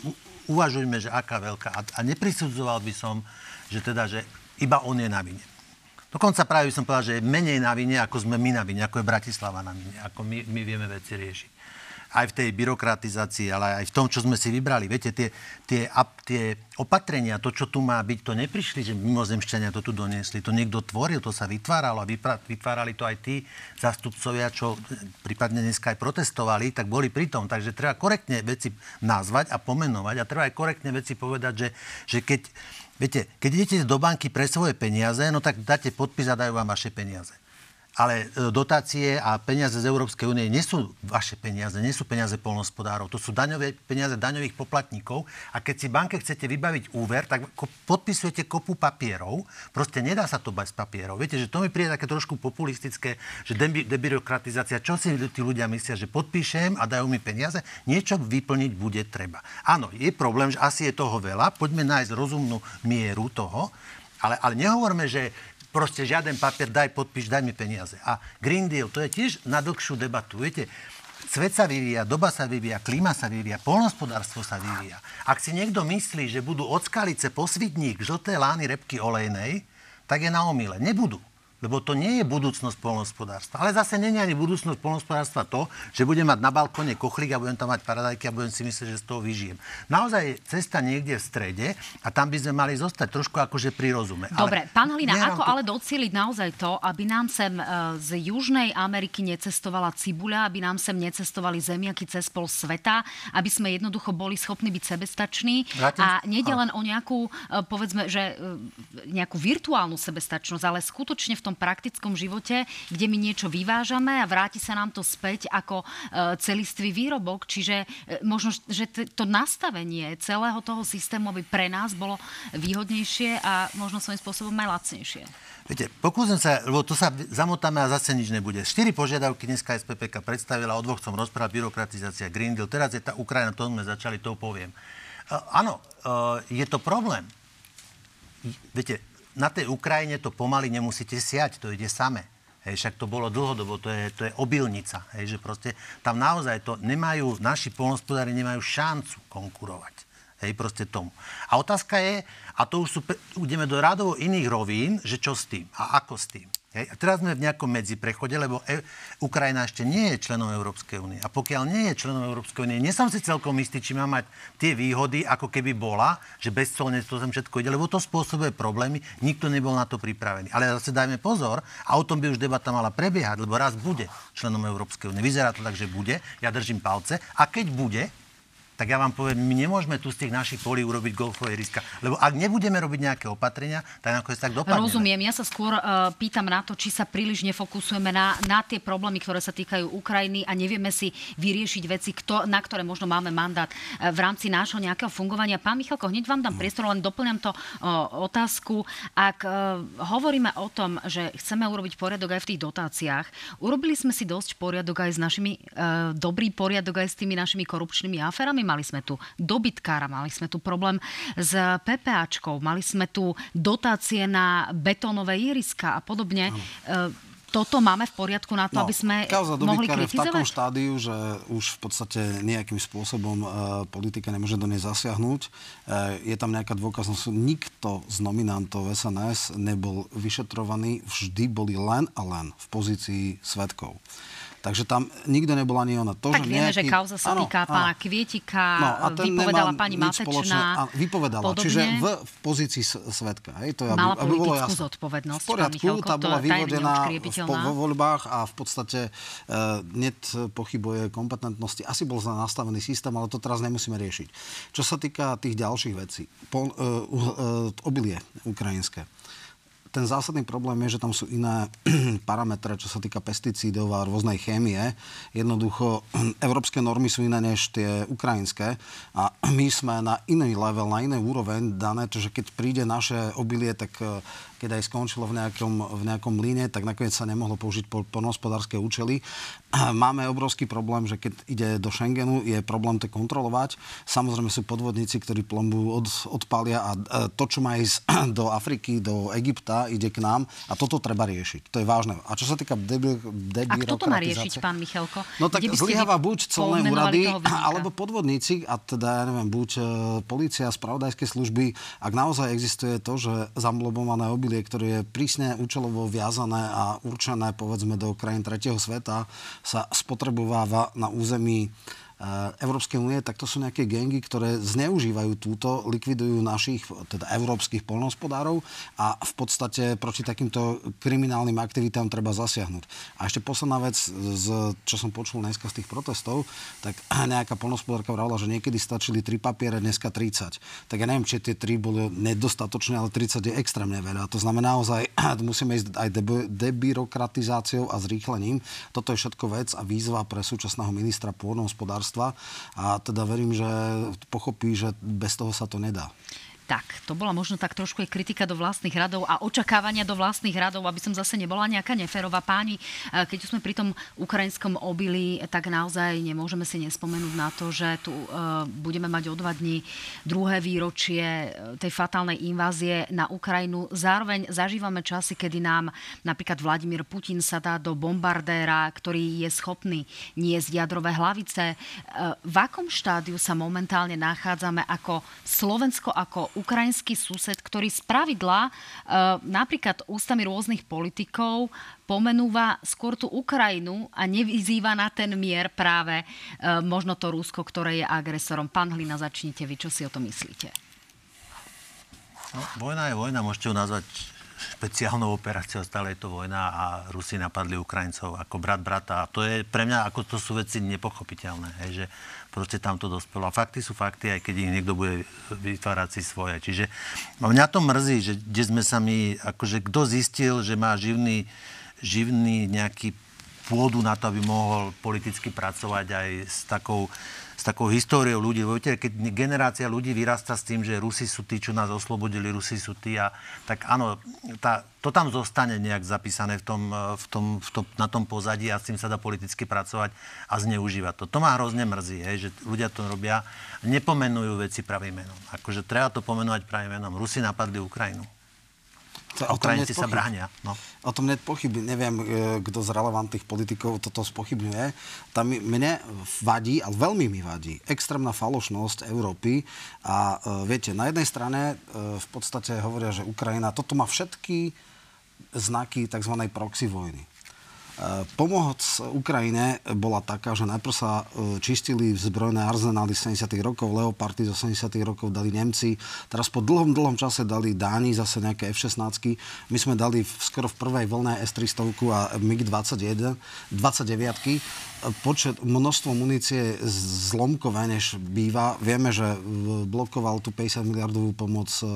uvažujme, že aká veľká. A, a neprisudzoval by som, že teda, že iba on je na vine. Dokonca práve by som povedal, že je menej na vine, ako sme my na vine, ako je Bratislava na vine, ako my, my vieme veci riešiť. Aj v tej byrokratizácii, ale aj v tom, čo sme si vybrali. Viete, tie, tie, ap- tie opatrenia, to, čo tu má byť, to neprišli, že mimozemšťania to tu doniesli. To niekto tvoril, to sa vytváralo a vypra- vytvárali to aj tí zastupcovia, čo prípadne dneska aj protestovali, tak boli pri tom. Takže treba korektne veci nazvať a pomenovať a treba aj korektne veci povedať, že, že keď Viete, keď idete do banky pre svoje peniaze, no tak dáte podpis a dajú vám vaše peniaze. Ale e, dotácie a peniaze z Európskej únie nie sú vaše peniaze, nie sú peniaze polnospodárov, to sú daňové, peniaze daňových poplatníkov. A keď si banke chcete vybaviť úver, tak podpisujete kopu papierov. Proste nedá sa to bez papierov. Viete, že to mi príde také trošku populistické, že debi- debirokratizácia, čo si tí ľudia myslia, že podpíšem a dajú mi peniaze, niečo vyplniť bude treba. Áno, je problém, že asi je toho veľa, poďme nájsť rozumnú mieru toho, ale, ale nehovorme, že proste žiaden papier, daj podpíš, daj mi peniaze. A Green Deal, to je tiež na dlhšiu debatu. Viete, Svet sa vyvíja, doba sa vyvíja, klíma sa vyvíja, polnospodárstvo sa vyvíja. Ak si niekto myslí, že budú od skalice po svidník žlté lány repky olejnej, tak je na omyle. Nebudú. Lebo to nie je budúcnosť polnospodárstva. Ale zase nie je ani budúcnosť polnospodárstva to, že budem mať na balkóne kochlík a budem tam mať paradajky a budem si myslieť, že z toho vyžijem. Naozaj cesta niekde v strede a tam by sme mali zostať trošku akože pri rozume.
Dobre, ale pán Halina, ako to... ale docieliť naozaj to, aby nám sem e, z Južnej Ameriky necestovala cibuľa, aby nám sem necestovali zemiaky cez pol sveta, aby sme jednoducho boli schopní byť sebestační. Vrátim... A nejde len o nejakú, e, povedzme, že e, nejakú virtuálnu sebestačnosť, ale skutočne v tom tom praktickom živote, kde my niečo vyvážame a vráti sa nám to späť ako e, celistvý výrobok. Čiže e, možno, že to nastavenie celého toho systému by pre nás bolo výhodnejšie a možno svojím spôsobom aj lacnejšie.
Viete, pokúsim sa, lebo to sa zamotáme a zase nič nebude. Štyri požiadavky dneska SPPK predstavila, o dvoch som rozprával, byrokratizácia, Green Deal, teraz je tá Ukrajina, to sme začali, to poviem. Uh, áno, je to problém. Viete, na tej Ukrajine to pomaly nemusíte siať, to ide same. Hej, však to bolo dlhodobo, to je, to je obilnica. Hej, že proste tam naozaj to nemajú, naši polnospodári nemajú šancu konkurovať. Hej, proste tomu. A otázka je, a to už sú, ideme do radovo iných rovín, že čo s tým a ako s tým. Hej. A teraz sme v nejakom medziprechode, lebo e- Ukrajina ešte nie je členom Európskej únie. A pokiaľ nie je členom Európskej únie, nie som si celkom istý, či má mať tie výhody, ako keby bola, že bezcolne to sem všetko ide, lebo to spôsobuje problémy, nikto nebol na to pripravený. Ale zase dajme pozor, a o tom by už debata mala prebiehať, lebo raz bude členom Európskej únie. Vyzerá to tak, že bude, ja držím palce. A keď bude, tak ja vám poviem, my nemôžeme tu z tých našich polí urobiť golfové riska. Lebo ak nebudeme robiť nejaké opatrenia, tak ako tak dopadne.
Rozumiem, ja sa skôr uh, pýtam na to, či sa príliš nefokusujeme na, na tie problémy, ktoré sa týkajú Ukrajiny a nevieme si vyriešiť veci, kto, na ktoré možno máme mandát uh, v rámci nášho nejakého fungovania. Pán Michalko, hneď vám dám priestor, len doplňam to uh, otázku. Ak uh, hovoríme o tom, že chceme urobiť poriadok aj v tých dotáciách, urobili sme si dosť poriadok aj s našimi, uh, dobrý poriadok aj s tými našimi korupčnými aferami mali sme tu dobytkára, mali sme tu problém s PPAčkou, mali sme tu dotácie na betónové iriska a podobne. Ano e, toto máme v poriadku na to, no, aby sme mohli kritizovať?
v takom štádiu, že už v podstate nejakým spôsobom uh, politika nemôže do nej zasiahnuť. Uh, je tam nejaká dôkaznosť. Nikto z nominantov SNS nebol vyšetrovaný, vždy boli len a len v pozícii svetkov. Takže tam nikto nebol ani ona.
To, tak že vieme, nejaký... že kauza sa áno, týka áno. pána Kvietika, no, a vypovedala pani Matečná.
vypovedala, podobne. čiže v, v pozícii svetka. Hej, to
je, Mala aby, bolo jasné. zodpovednosť.
V poriadku,
Michalko,
tá bola vyvodená v, vo voľbách a v podstate uh, net pochybuje kompetentnosti. Asi bol nastavený systém, ale to teraz nemusíme riešiť. Čo sa týka tých ďalších vecí. Po, uh, uh, obilie ukrajinské ten zásadný problém je, že tam sú iné [CLEARS THROAT] parametre, čo sa týka pesticídov a rôznej chémie. Jednoducho, [CLEARS THROAT] európske normy sú iné než tie ukrajinské a my sme na iný level, na iný úroveň dané, že keď príde naše obilie, tak keď aj skončilo v nejakom, v nejakom líne, tak nakoniec sa nemohlo použiť po poľnohospodárske účely. [CLEARS THROAT] Máme obrovský problém, že keď ide do Schengenu, je problém to kontrolovať. Samozrejme sú podvodníci, ktorí plombu od, odpalia a to, čo má ísť [CLEARS THROAT] do Afriky, do Egypta, ide k nám a toto treba riešiť. To je vážne. A čo sa týka debyrokratizácie...
A kto to má riešiť, pán Michalko?
No tak zlyháva buď celné úrady, alebo podvodníci, a teda, ja neviem, buď uh, policia, spravodajské služby, ak naozaj existuje to, že zamlobované obylie násilie, ktoré je prísne účelovo viazané a určené povedzme do krajín tretieho sveta, sa spotrebováva na území Európskej únie, tak to sú nejaké gengy, ktoré zneužívajú túto, likvidujú našich, teda európskych polnohospodárov a v podstate proti takýmto kriminálnym aktivitám treba zasiahnuť. A ešte posledná vec, z, čo som počul dneska z tých protestov, tak [CLEARS THROAT] nejaká polnohospodárka vravila, že niekedy stačili 3 papiere, dneska 30. Tak ja neviem, či tie 3 boli nedostatočné, ale 30 je extrémne veľa. To znamená naozaj, [CLEARS THROAT] musíme ísť aj debyrokratizáciou a zrýchlením. Toto je všetko vec a výzva pre súčasného ministra hospodárstva a teda verím, že pochopí, že bez toho sa to nedá.
Tak, to bola možno tak trošku aj kritika do vlastných radov a očakávania do vlastných radov, aby som zase nebola nejaká neférová. Páni, eh, keď sme pri tom ukrajinskom obili, tak naozaj nemôžeme si nespomenúť na to, že tu uh, budeme mať o dva dní druhé výročie eh, tej fatálnej invázie na Ukrajinu. Zároveň zažívame časy, kedy nám napríklad Vladimír Putin sa dá do bombardéra, ktorý je schopný niesť jadrové hlavice. V akom štádiu sa momentálne nachádzame ako Slovensko, ako ukrajinský sused, ktorý z pravidla e, napríklad ústami rôznych politikov pomenúva skôr tú Ukrajinu a nevyzýva na ten mier práve e, možno to Rusko, ktoré je agresorom. Pán Hlina, začnite vy, čo si o to myslíte?
No, vojna je vojna, môžete ju nazvať špeciálnou operáciou, stále je to vojna a Rusi napadli Ukrajincov ako brat brata. A to je pre mňa, ako to sú veci nepochopiteľné, hej, že proste tam to dospelo. A fakty sú fakty, aj keď ich niekto bude vytvárať si svoje. Čiže mňa to mrzí, že kde sme sa my, akože kto zistil, že má živný, živný nejaký pôdu na to, aby mohol politicky pracovať aj s takou s takou históriou ľudí. Viete, keď generácia ľudí vyrasta s tým, že Rusi sú tí, čo nás oslobodili, Rusi sú tí, a, tak áno, tá, to tam zostane nejak zapísané v tom, v tom, v tom, na tom pozadí a s tým sa dá politicky pracovať a zneužívať to. To ma hrozne mrzí, hej, že ľudia to robia, nepomenujú veci pravým menom. Akože treba to pomenovať pravým menom. Rusi napadli Ukrajinu. Ukrajinci sa bránia. No.
O tom net pochyby. Neviem, e, kto z relevantných politikov toto spochybňuje. Tam mne vadí, ale veľmi mi vadí, extrémna falošnosť Európy. A e, viete, na jednej strane e, v podstate hovoria, že Ukrajina, toto má všetky znaky tzv. proxy vojny. Pomoc Ukrajine bola taká, že najprv sa e, čistili zbrojné arzenály z 70. rokov, Leopardy zo 70. rokov dali Nemci, teraz po dlhom, dlhom čase dali Dáni zase nejaké F-16. My sme dali skoro v prvej vlne S-300 a MiG-21, 29 počet, množstvo munície zlomkové, než býva. Vieme, že blokoval tú 50 miliardovú pomoc e,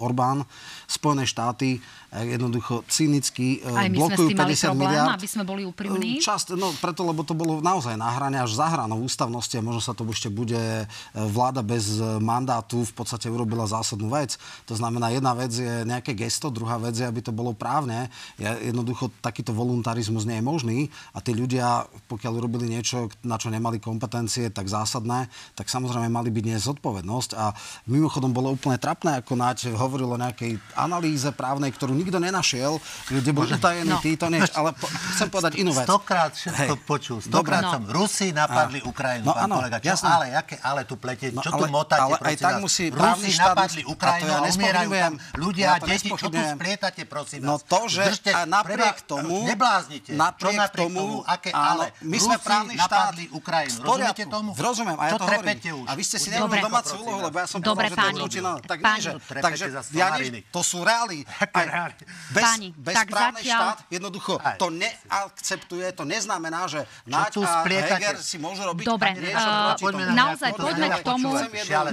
Orbán. Spojené štáty e, jednoducho cynicky
e, Aj my blokujú sme s tým 50 mali problém, aby sme boli úprimní.
Čast, no preto, lebo to bolo naozaj na hrane až za hranou ústavnosti a možno sa to ešte bude vláda bez mandátu v podstate urobila zásadnú vec. To znamená, jedna vec je nejaké gesto, druhá vec je, aby to bolo právne. Jednoducho takýto voluntarizmus nie je možný a tí ľudia pokiaľ urobili niečo, na čo nemali kompetencie tak zásadné, tak samozrejme mali byť dnes zodpovednosť. A mimochodom bolo úplne trapné, ako Naď hovoril o nejakej analýze právnej, ktorú nikto nenašiel, kde bol utajený no. títo niečo. Ale po, chcem povedať inú vec.
Stokrát všetko Hej. počul. Stokrát no. som Rusi napadli a, Ukrajinu, no, pán áno, kolega. Čo, jasné. ale, jaké, ale tu plete, no, čo ale, tu motáte?
Ale aj tak musí
Rusi napadli Ukrajinu a, ja a umierajú tam ľudia a deti. Čo tu splietate, prosím
No to, že a napriek tomu...
Nebláznite.
Napriek tomu, aké ale my sme právny štát.
Ukrajinu. Rozumiete tomu?
Rozumiem, a ja to hovorím. Už? A vy ste si nerobili domácu úlohu, lebo ja som
Dobre,
povedal,
páni.
Putina. Tak páni. Nie, že, takže ja nie, to sú [LAUGHS] reály. Bez, páni, bez tak právny zatiaľ... štát jednoducho aj. to neakceptuje, to neznamená, že Naď a Heger si môžu robiť
Dobre, uh, naozaj poďme k tomu.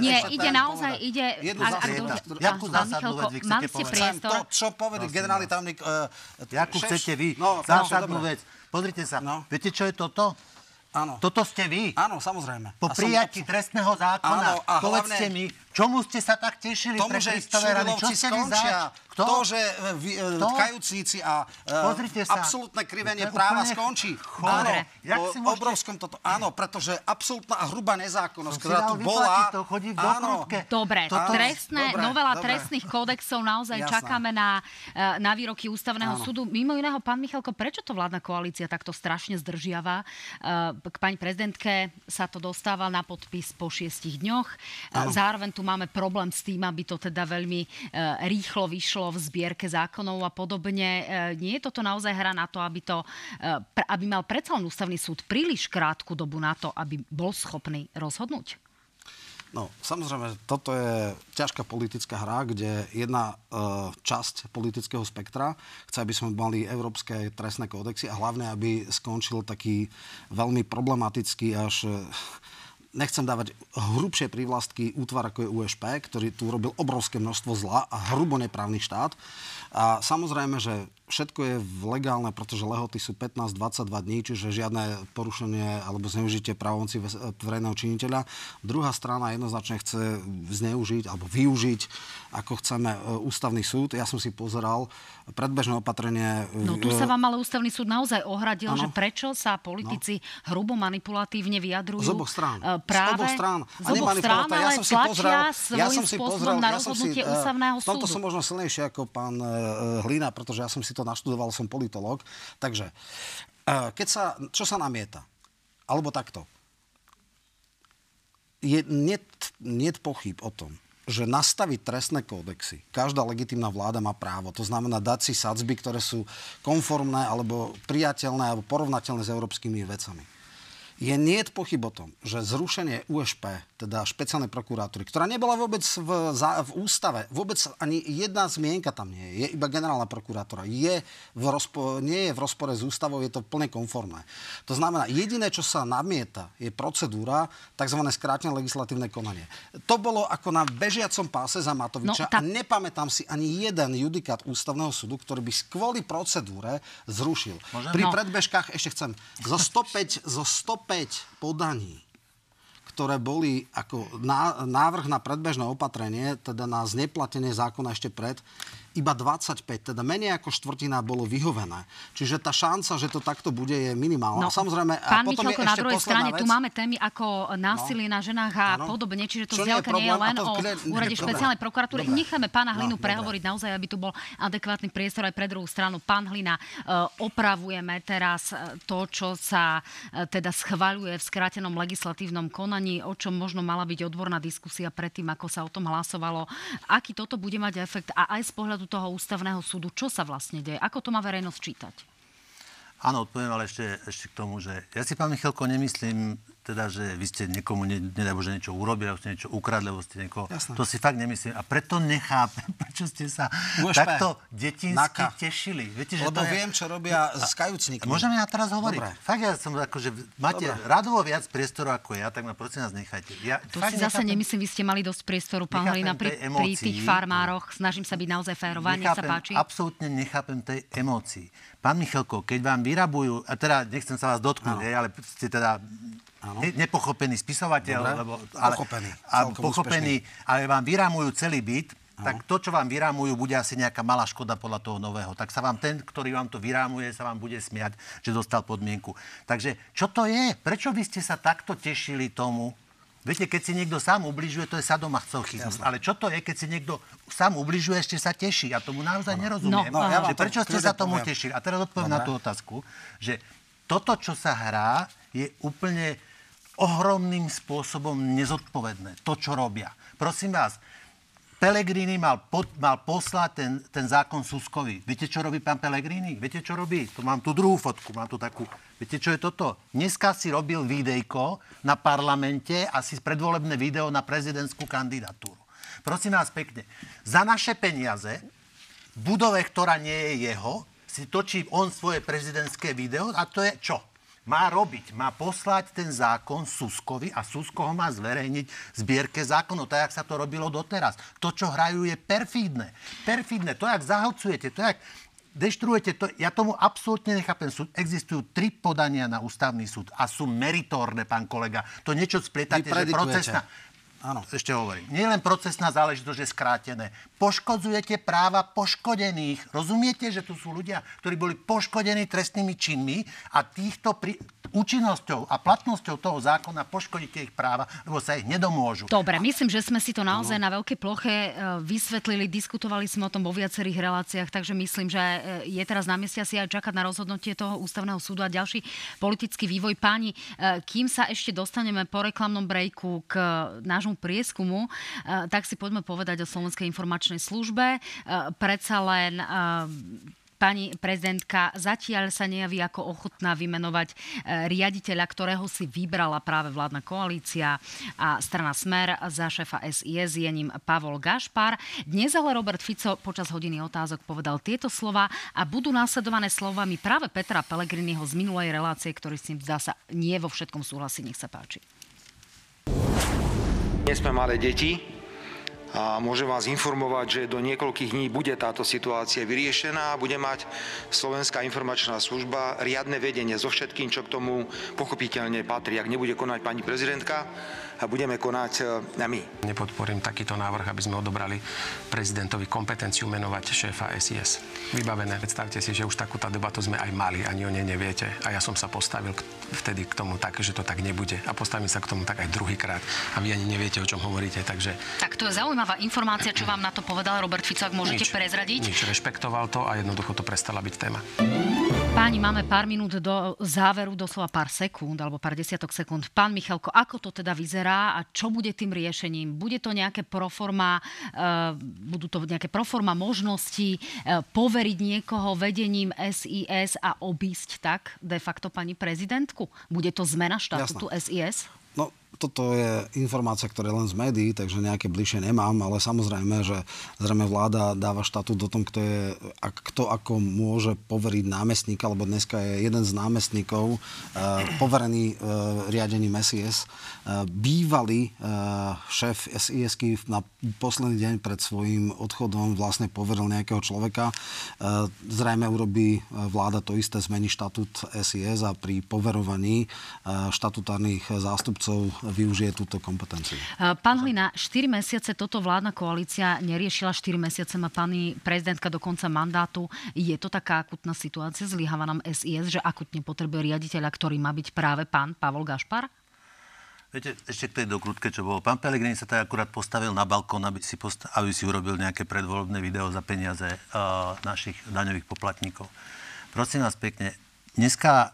Nie, ide naozaj, ide...
Jakú zásadnú vec vy chcete povedať?
To, čo povedal generálny tajomník...
Jakú chcete vy? Zásadnú vec. Pozrite sa, no. viete, čo je toto?
Áno.
Toto ste vy.
Áno, samozrejme.
Po prijatí som... trestného zákona. Áno, a Povedzte hlavne... mi, Čomu ste sa tak tešili
tomu,
pre
Kristové rany? Čo ste skončia. Kto? To, že e, vy, e, Kto? kajúcníci a uh, absolútne krivenie práva skončí. Áno, po obrovskom toto. Áno, pretože absolútna a hrubá nezákonnosť, ktorá tu bola...
To chodí v áno,
Dobre, toto, trestné, dobre, novela dobre. trestných kódexov naozaj Jasná. čakáme na, na výroky ústavného áno. súdu. Mimo iného, pán Michalko, prečo to vládna koalícia takto strašne zdržiava? K pani prezidentke sa to dostáva na podpis po šiestich dňoch. Áno. Zároveň tu máme problém s tým, aby to teda veľmi e, rýchlo vyšlo v zbierke zákonov a podobne. E, nie je toto naozaj hra na to, aby, to, e, aby mal predsa len ústavný súd príliš krátku dobu na to, aby bol schopný rozhodnúť?
No, samozrejme, toto je ťažká politická hra, kde jedna e, časť politického spektra chce, aby sme mali európske trestné kódexy a hlavne, aby skončil taký veľmi problematický až e, nechcem dávať hrubšie prívlastky útvar ako je USP, ktorý tu robil obrovské množstvo zla a hrubo neprávny štát. A samozrejme, že všetko je legálne, pretože lehoty sú 15-22 dní, čiže žiadne porušenie alebo zneužitie právomoci verejného činiteľa. Druhá strana jednoznačne chce zneužiť alebo využiť, ako chceme, e, ústavný súd. Ja som si pozeral predbežné opatrenie...
No tu sa vám ale ústavný súd naozaj ohradil, ano. že prečo sa politici no. hrubo manipulatívne vyjadrujú.
Z oboch strán.
Práve,
z oboch strán.
Z oboch strán, ale ja som si pozrel, ja som si pozrel, na rozhodnutie ja som si, ústavného
súdu. V tomto som možno silnejšie ako pán Hlina, pretože ja som si to naštudoval, som politolog. Takže, keď sa, čo sa namieta? Alebo takto. Je, niet, niet pochyb o tom, že nastaviť trestné kódexy, každá legitimná vláda má právo. To znamená dať si sadzby, ktoré sú konformné alebo priateľné alebo porovnateľné s európskymi vecami je nie pochyb o tom, že zrušenie USP, teda špeciálnej prokuratúry, ktorá nebola vôbec v, za, v ústave, vôbec ani jedna zmienka tam nie je, je iba generálna prokurátora, je v rozpo, nie je v rozpore s ústavou, je to plne konformné. To znamená, jediné, čo sa namieta, je procedúra, tzv. skrátené legislatívne konanie. To bolo ako na bežiacom páse za Matoviča no, tá... a nepamätám si ani jeden judikát ústavného súdu, ktorý by kvôli procedúre zrušil. Môžem? Pri no. predbežkách ešte chcem, zo [LAUGHS] 105, zo 105 5 podaní, ktoré boli ako návrh na predbežné opatrenie, teda na zneplatenie zákona ešte pred, iba 25, teda menej ako štvrtina bolo vyhovené. Čiže tá šanca, že to takto bude, je minimálna.
No, Samozrejme, pán a potom Michalko, na druhej strane vec. tu máme témy ako násilie no. na ženách a ano. podobne, čiže to zďaleka nie, nie je len o úrade špeciálnej prokuratúry. Necháme pána Hlinu no, prehovoriť dobre. naozaj, aby tu bol adekvátny priestor aj pre druhú stranu. Pán Hlina, uh, opravujeme teraz e, to, čo sa uh, teda schvaľuje v skrátenom legislatívnom konaní, o čom možno mala byť odborná diskusia predtým, ako sa o tom hlasovalo. Aký toto bude mať efekt a aj z pohľadu pohľadu toho ústavného súdu, čo sa vlastne deje? Ako to má verejnosť čítať?
Áno, odpoviem ale ešte, ešte k tomu, že ja si, pán Michalko, nemyslím, teda, že vy ste niekomu, ne, nedaj Bože, niečo urobili, alebo ste niečo ukradli, alebo ste niekoho... Jasne. To si fakt nemyslím. A preto nechápem, [LAUGHS] prečo ste sa USP. takto detinsky Naka. tešili.
Viete, že Lebo to viem, je... čo robia s kajúcnikmi.
Môžem ja teraz hovoriť? Dobre. Fakt ja som akože, máte Dobre. radovo viac priestoru ako ja, tak ma prosím nás nechajte. Ja,
to si zase nechápem, nemyslím, vy ste mali dosť priestoru, pán Halina, pri, pri tých farmároch. Snažím sa byť naozaj férová, nech sa páči.
Absolútne nechápem tej emócii. Pán Michalko, keď vám vyrabujú, a teda nechcem sa vás dotknúť, ale ste teda ne, nepochopený spisovateľ, Dobre. lebo,
ale, pochopený,
a, pochopený ale vám vyrámujú celý byt, Ano. tak to, čo vám vyrámujú, bude asi nejaká malá škoda podľa toho nového. Tak sa vám ten, ktorý vám to vyrámuje, sa vám bude smiať, že dostal podmienku. Takže čo to je? Prečo vy ste sa takto tešili tomu? Viete, keď si niekto sám ubližuje, to je sadomachcochyzmus. Ale čo to je, keď si niekto sám ubližuje, ešte sa teší? Ja tomu naozaj ano. nerozumiem. No, no, ja že prečo ste sa tomu poviem. tešili? A teraz odpoviem Dobre. na tú otázku, že toto, čo sa hrá, je úplne ohromným spôsobom nezodpovedné. To, čo robia. Prosím vás, Pelegrini mal, pod, mal poslať ten, ten zákon Suskovi. Viete, čo robí pán Pelegrini? Viete, čo robí? To mám tu druhú fotku, mám tu takú. Viete, čo je toto? Dneska si robil videjko na parlamente a si predvolebné video na prezidentskú kandidatúru. Prosím vás pekne, za naše peniaze v budove, ktorá nie je jeho, si točí on svoje prezidentské video a to je čo? Má robiť, má poslať ten zákon Suskovi a Susko ho má zverejniť v zbierke zákonov, tak, jak sa to robilo doteraz. To, čo hrajú, je perfídne. Perfídne. To, jak zahlcujete, to, jak deštruujete, to, ja tomu absolútne nechápem. Sú, existujú tri podania na ústavný súd a sú meritórne, pán kolega. To niečo splietate, že procesná... Áno. Ešte hovorím. Nie len procesná záležitosť, že skrátené. Poškodzujete práva poškodených. Rozumiete, že tu sú ľudia, ktorí boli poškodení trestnými činmi a týchto pri účinnosťou a platnosťou toho zákona poškodíte ich práva, lebo sa ich nedomôžu.
Dobre, myslím, že sme si to naozaj no. na veľkej ploche e, vysvetlili, diskutovali sme o tom vo viacerých reláciách, takže myslím, že e, je teraz na mieste asi aj čakať na rozhodnutie toho ústavného súdu a ďalší politický vývoj. Páni, e, kým sa ešte dostaneme po reklamnom brejku k nášmu prieskumu, tak si poďme povedať o Slovenskej informačnej službe. Predsa len Pani prezidentka zatiaľ sa nejaví ako ochotná vymenovať e, riaditeľa, ktorého si vybrala práve vládna koalícia a strana Smer za šéfa SIS je ním Pavol Gašpar. Dnes ale Robert Fico počas hodiny otázok povedal tieto slova a budú následované slovami práve Petra Pellegriniho z minulej relácie, ktorý s ním zdá sa nie vo všetkom súhlasí. Nech sa páči.
Nie sme malé deti
a môžem vás informovať, že do niekoľkých dní bude táto situácia vyriešená a bude mať Slovenská informačná služba riadne vedenie so všetkým, čo k tomu pochopiteľne patrí. Ak nebude konať pani prezidentka, budeme konať e, my.
Nepodporím takýto návrh, aby sme odobrali prezidentovi kompetenciu menovať šéfa SIS. Vybavené. Predstavte si, že už takúto debatu sme aj mali, ani o nej neviete. A ja som sa postavil vtedy k tomu tak, že to tak nebude. A postavím sa k tomu tak aj druhýkrát. A vy ani neviete, o čom hovoríte. Takže...
Tak to je zaujímavá informácia, čo vám na to povedal Robert Fico, ak môžete nič, prezradiť.
Nič, rešpektoval to a jednoducho to prestala byť téma.
Páni, máme pár minút do záveru, doslova pár sekúnd alebo pár desiatok sekúnd. Pán Michalko, ako to teda vyzerá a čo bude tým riešením? Bude to nejaké proforma, uh, budú to nejaké proforma možnosti uh, poveriť niekoho vedením SIS a obísť tak de facto pani prezidentku? Bude to zmena štatútu SIS?
No, toto je informácia, ktorá je len z médií, takže nejaké bližšie nemám, ale samozrejme, že zrejme vláda dáva štatút do tom, kto, je, a kto ako môže poveriť námestníka, lebo dneska je jeden z námestníkov uh, poverený uh, riadením SIS, uh, e, bývalý uh, šéf SIS na posledný deň pred svojím odchodom vlastne poveril nejakého človeka. Uh, zrejme urobí vláda to isté, zmení štatút SIS a pri poverovaní uh, štatutárnych zástupcov využije túto kompetenciu.
Pán Hlina, 4 mesiace toto vládna koalícia neriešila, 4 mesiace má pani prezidentka do konca mandátu. Je to taká akutná situácia, zlyháva nám SIS, že akutne potrebuje riaditeľa, ktorý má byť práve pán Pavol Gašpar?
Viete, ešte k tej dokrutke, čo bolo. Pán Pelegrini sa tak akurát postavil na balkón, aby si, posta- aby si urobil nejaké predvolebné video za peniaze uh, našich daňových poplatníkov. Prosím vás pekne, dneska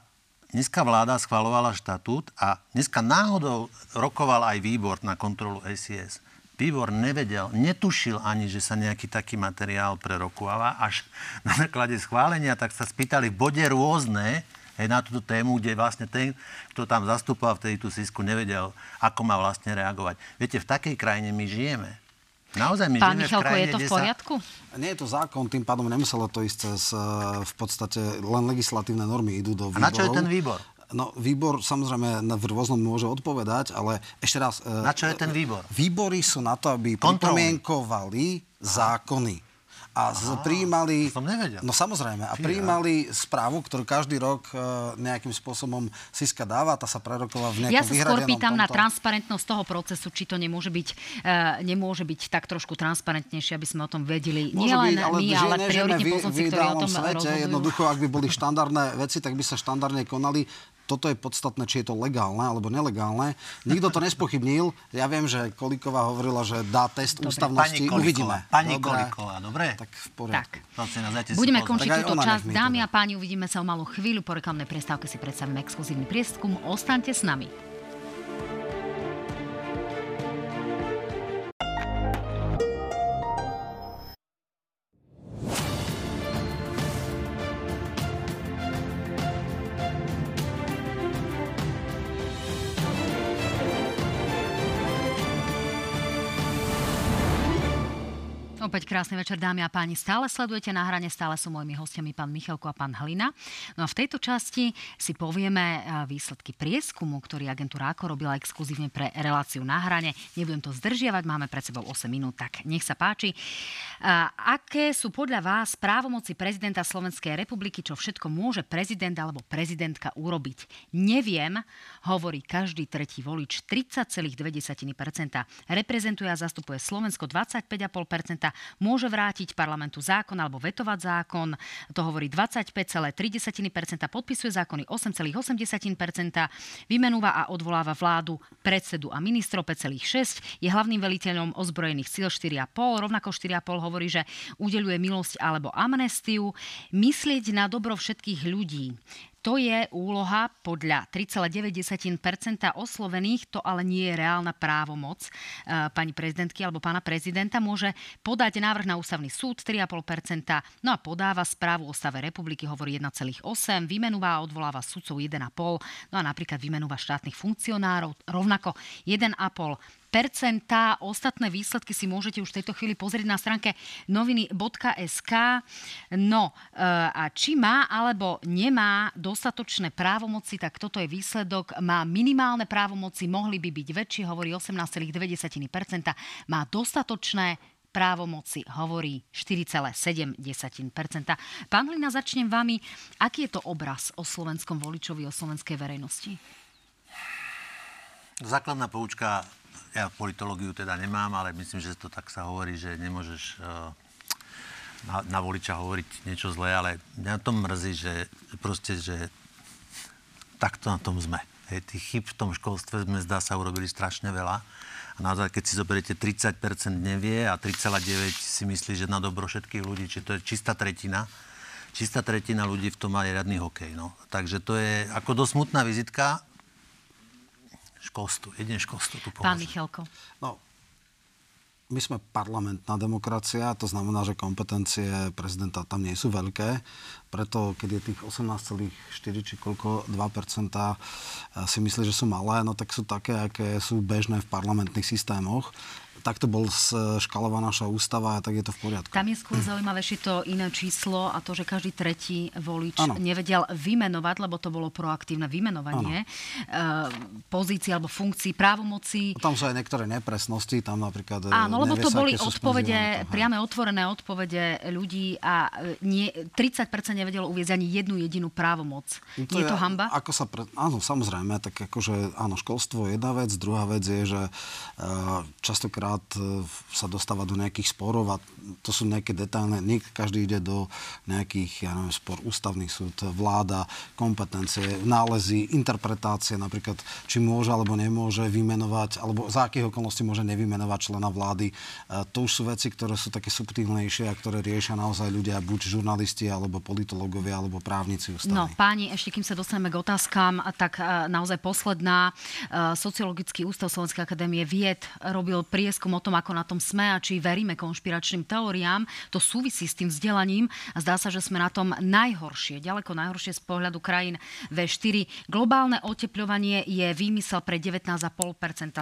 dneska vláda schvalovala štatút a dneska náhodou rokoval aj výbor na kontrolu SIS. Výbor nevedel, netušil ani, že sa nejaký taký materiál prerokováva. Až na základe schválenia tak sa spýtali v bode rôzne, hej, na túto tému, kde vlastne ten, kto tam zastupoval vtedy tú sísku, nevedel, ako má vlastne reagovať. Viete, v takej krajine my žijeme. Naozaj my
Pán Michalko, je to v poriadku?
Sa... Nie je to zákon, tým pádom nemuselo to ísť cez eh, v podstate len legislatívne normy idú do výborov.
A na čo je ten výbor?
No, výbor samozrejme v rôznom môže odpovedať, ale ešte raz...
Eh, na čo je ten výbor?
Výbory sú na to, aby pripomienkovali zákony a z, prijímali...
To som nevedel.
No samozrejme. A prijímali správu, ktorú každý rok e, nejakým spôsobom Siska dáva, tá sa preroková v nejakom
Ja sa skôr pýtam
tomto...
na transparentnosť toho procesu, či to nemôže byť, uh, nemôže byť tak trošku transparentnejšie, aby sme o tom vedeli.
Môže
Nie len
byť, ale
my, ale prioritní poslanci, ktorí o tom
svete,
rozhodujú.
Jednoducho, ak by boli [LAUGHS] štandardné veci, tak by sa štandardne konali toto je podstatné, či je to legálne alebo nelegálne. Nikto to nespochybnil. Ja viem, že Kolíková hovorila, že dá test dobre. ústavnosti.
Pani
Uvidíme.
Pani dobre. Kolíková, dobre?
Tak v poriadku.
Tak. Budeme končiť túto časť. Dámy a páni, uvidíme sa o malú chvíľu. Po reklamnej prestávke si predstavíme exkluzívny prieskum. Ostaňte s nami. Opäť krásny večer, dámy a páni. Stále sledujete na hrane, stále sú mojimi hostiami pán Michalko a pán Hlina. No a v tejto časti si povieme výsledky prieskumu, ktorý agentúra AKO robila exkluzívne pre reláciu na hrane. Nebudem to zdržiavať, máme pred sebou 8 minút, tak nech sa páči. A aké sú podľa vás právomoci prezidenta Slovenskej republiky, čo všetko môže prezident alebo prezidentka urobiť? Neviem, hovorí každý tretí volič, 30,2%. Reprezentuje a zastupuje Slovensko 25,5%, môže vrátiť parlamentu zákon alebo vetovať zákon, to hovorí 25,3%, podpisuje zákony 8,8%, vymenúva a odvoláva vládu, predsedu a ministrov 5,6%, je hlavným veliteľom ozbrojených síl 4,5%, rovnako 4,5% hovorí, že udeluje milosť alebo amnestiu, myslieť na dobro všetkých ľudí. To je úloha podľa 3,9% oslovených, to ale nie je reálna právomoc e, pani prezidentky alebo pána prezidenta. Môže podať návrh na ústavný súd 3,5%, no a podáva správu o stave republiky, hovorí 1,8%, vymenúva a odvoláva sudcov 1,5%, no a napríklad vymenúva štátnych funkcionárov rovnako 1,5%. Ostatné výsledky si môžete už v tejto chvíli pozrieť na stránke noviny.sk. No a či má alebo nemá dostatočné právomoci, tak toto je výsledok. Má minimálne právomoci, mohli by byť väčšie, hovorí 18,2%. Má dostatočné právomoci hovorí 4,7%. Pán Hlina, začnem vami. Aký je to obraz o slovenskom voličovi, o slovenskej verejnosti?
Základná poučka, ja politológiu teda nemám, ale myslím, že to tak sa hovorí, že nemôžeš eh, na, na voliča hovoriť niečo zlé, ale mňa to mrzí, že proste, že takto na tom sme. Hej, tých chyb v tom školstve sme zdá sa urobili strašne veľa a naozaj, keď si zoberiete 30% nevie a 3,9 si myslí, že na dobro všetkých ľudí, či to je čistá tretina, čistá tretina ľudí v tom má riadny hokej. No. Takže to je ako dosť smutná vizitka. Školstvo, jedine školstvo tu
pomôže. Pán Michalko.
No, my sme parlamentná demokracia, to znamená, že kompetencie prezidenta tam nie sú veľké. Preto, keď je tých 18,4 či koľko, 2% eh, si myslí, že sú malé, no tak sú také, aké sú bežné v parlamentných systémoch takto bol škalovaná naša ústava a tak je to v poriadku.
Tam je skôr zaujímavejšie to iné číslo a to, že každý tretí volič ano. nevedel vymenovať, lebo to bolo proaktívne vymenovanie ano. pozícií alebo funkcií, právomocí.
A tam sú aj niektoré nepresnosti, tam napríklad
Áno, lebo to boli odpovede, priame otvorené odpovede ľudí a e, nie, 30% nevedelo uvieť ani jednu jedinú právomoc. No to je, je to hamba?
Ako sa pre, áno, samozrejme, tak akože áno, školstvo je jedna vec, druhá vec je, že častokrát častokrát e, sa dostáva do nejakých sporov a to sú nejaké detailné, nie každý ide do nejakých, ja neviem, spor, ústavný súd, vláda, kompetencie, nálezy, interpretácie, napríklad, či môže alebo nemôže vymenovať, alebo za akých okolností môže nevymenovať člena vlády. E, to už sú veci, ktoré sú také subtilnejšie a ktoré riešia naozaj ľudia, buď žurnalisti, alebo politológovia, alebo právnici ústavní.
No, páni, ešte kým sa dostaneme k otázkam, tak e, naozaj posledná. Sociologický ústav Slovenskej akadémie vied robil prieskum prieskum o tom, ako na tom sme a či veríme konšpiračným teóriám. To súvisí s tým vzdelaním a zdá sa, že sme na tom najhoršie, ďaleko najhoršie z pohľadu krajín V4. Globálne otepľovanie je výmysel pre 19,5%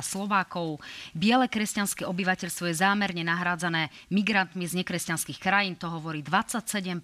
Slovákov. Biele kresťanské obyvateľstvo je zámerne nahrádzané migrantmi z nekresťanských krajín, to hovorí 27%.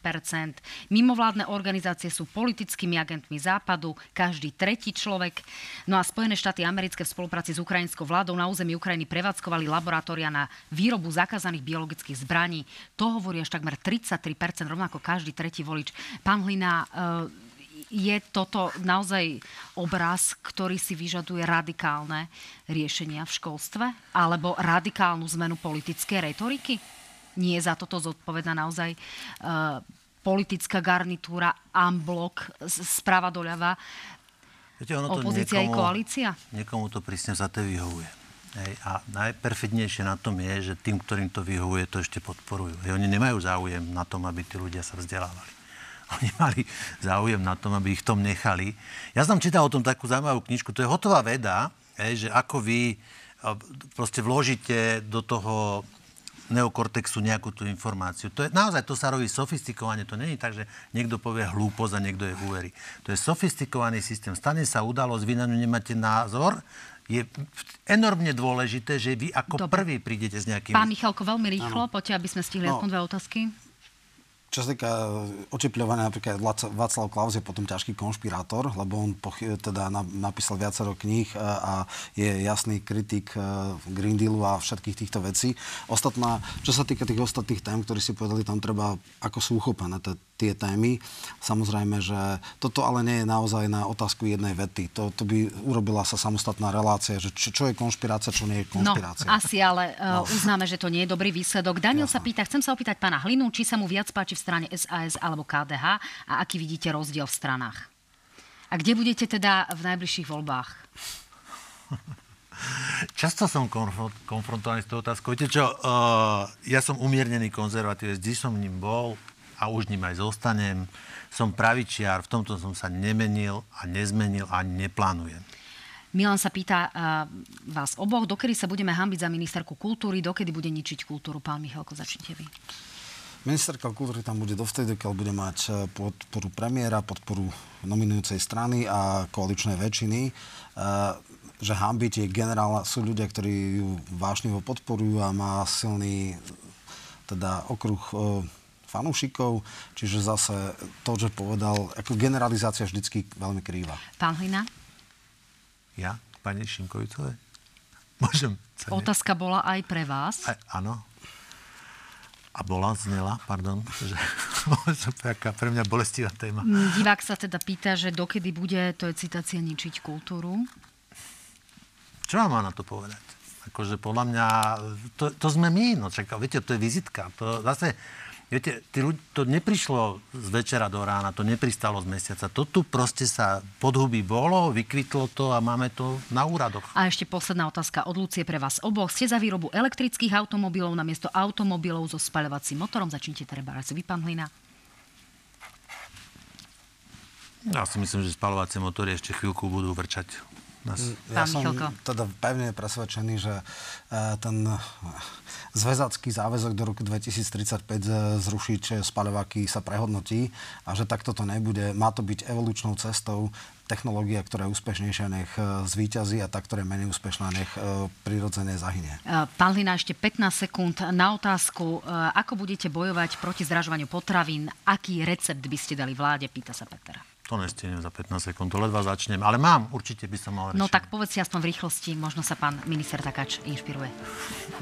Mimovládne organizácie sú politickými agentmi západu, každý tretí človek. No a Spojené štáty americké v spolupráci s ukrajinskou vládou na území Ukrajiny prevádzkovali laboratórium laboratória na výrobu zakázaných biologických zbraní. To hovorí až takmer 33%, rovnako každý tretí volič. Pán Hlina, eh, je toto naozaj obraz, ktorý si vyžaduje radikálne riešenia v školstve? Alebo radikálnu zmenu politickej retoriky? Nie za toto zodpovedná naozaj uh, politická garnitúra Amblok sprava doľava, Viete, ono to opozícia niekomu, i koalícia?
Niekomu to prísne za to vyhovuje. Hej, a najperfidnejšie na tom je, že tým, ktorým to vyhovuje, to ešte podporujú. Hej, oni nemajú záujem na tom, aby tí ľudia sa vzdelávali. [LAUGHS] Oni mali záujem na tom, aby ich tom nechali. Ja som čítal o tom takú zaujímavú knižku, to je hotová veda, hej, že ako vy proste vložíte do toho neokortexu nejakú tú informáciu. To je, naozaj to sa robí sofistikovane, to není tak, že niekto povie hlúposť a niekto je uverí. To je sofistikovaný systém. Stane sa udalosť, vy na ňu nemáte názor, je enormne dôležité, že vy ako Dobre. prvý prídete s nejakým...
Pán Michalko, veľmi rýchlo, poďte, aby sme stihli no. aspoň dve otázky.
Čo sa týka e, očipľovania, napríklad Václav Klaus je potom ťažký konšpirátor, lebo on pochy, teda napísal viacero kníh e, a je jasný kritik Green Dealu a všetkých týchto vecí. Ostatná, čo sa týka tých ostatných tém, ktorí si povedali, tam treba, ako sú uchopené tie témy. Samozrejme, že toto ale nie je naozaj na otázku jednej vety. To, to by urobila sa samostatná relácia, že čo, čo je konšpirácia, čo nie je no, konšpirácia.
No, asi, ale uh, no. uznáme, že to nie je dobrý výsledok. Daniel Jasne. sa pýta, chcem sa opýtať pána Hlinu, či sa mu viac páči v strane SAS alebo KDH a aký vidíte rozdiel v stranách. A kde budete teda v najbližších voľbách? [LAUGHS]
Často som konfrontovaný s tou otázkou. Viete čo, uh, ja som umiernený konzervatívec, vždy som ním bol a už ním aj zostanem. Som pravičiar, v tomto som sa nemenil a nezmenil a neplánujem.
Milan sa pýta uh, vás oboch, dokedy sa budeme hambiť za ministerku kultúry, dokedy bude ničiť kultúru. Pán Michalko, začnite vy.
Ministerka kultúry tam bude dovtedy, keď bude mať e, podporu premiéra, podporu nominujúcej strany a koaličnej väčšiny. Uh, že hambiť je generál, sú ľudia, ktorí ju vášnivo podporujú a má silný teda okruh fanúšikov, čiže zase to, že povedal, ako generalizácia vždycky veľmi krýva.
Pán Hlina?
Ja? Pani Šimkovicové? Môžem? Sa
Otázka bola aj pre vás.
A, áno. A bola, znela, pardon. Že, [LAUGHS] taká pre mňa bolestivá téma.
Divák sa teda pýta, že dokedy bude, to je citácia, ničiť kultúru.
Čo vám má na to povedať? Akože podľa mňa, to, to sme my, no čaká, viete, to je vizitka. To zase, Viete, tí ľudí, to neprišlo z večera do rána, to nepristalo z mesiaca. To tu proste sa podhubí bolo, vykvitlo to a máme to na úradoch.
A ešte posledná otázka od Lucie pre vás oboch. Ste za výrobu elektrických automobilov namiesto automobilov so spaľovacím motorom? Začnite treba raz vy, pán Hlina.
Ja si myslím, že spalovacie motory ešte chvíľku budú vrčať
nás. Ja som teda pevne presvedčený, že e, ten zväzacký záväzok do roku 2035 zrušiť spaľovaky sa prehodnotí a že takto to nebude. Má to byť evolučnou cestou technológia, ktorá je úspešnejšia, nech zvíťazí a tá, ktorá je menej úspešná, nech prirodzene zahynie.
Pán Hlina, ešte 15 sekúnd na otázku. Ako budete bojovať proti zdražovaniu potravín? Aký recept by ste dali vláde? Pýta sa Petra.
To nestihnem za 15 sekúnd, to ledva začnem. Ale mám, určite by som mal
rečenie. No tak povedz si aspoň v rýchlosti, možno sa pán minister Takáč inšpiruje.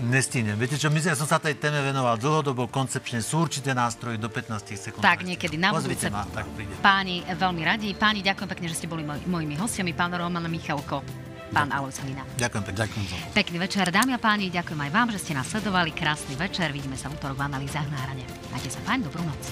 Nestihnem. Viete čo, myslím, ja som sa tej téme venoval dlhodobo, koncepčne. Sú určité nástroje do 15 sekúnd.
Tak, niekedy na budúce.
Ma, tak príde.
Páni, veľmi radi. Páni, ďakujem pekne, že ste boli moj, mojimi hostiami. Pán Roman Michalko, pán Alois Hlina.
Ďakujem pekne. Ďakujem za
Pekný večer, dámy a páni, ďakujem aj vám, že ste nás sledovali. Krásny večer, vidíme sa v útorok v analýzach na hrane. Majte sa fajn, dobrú noc.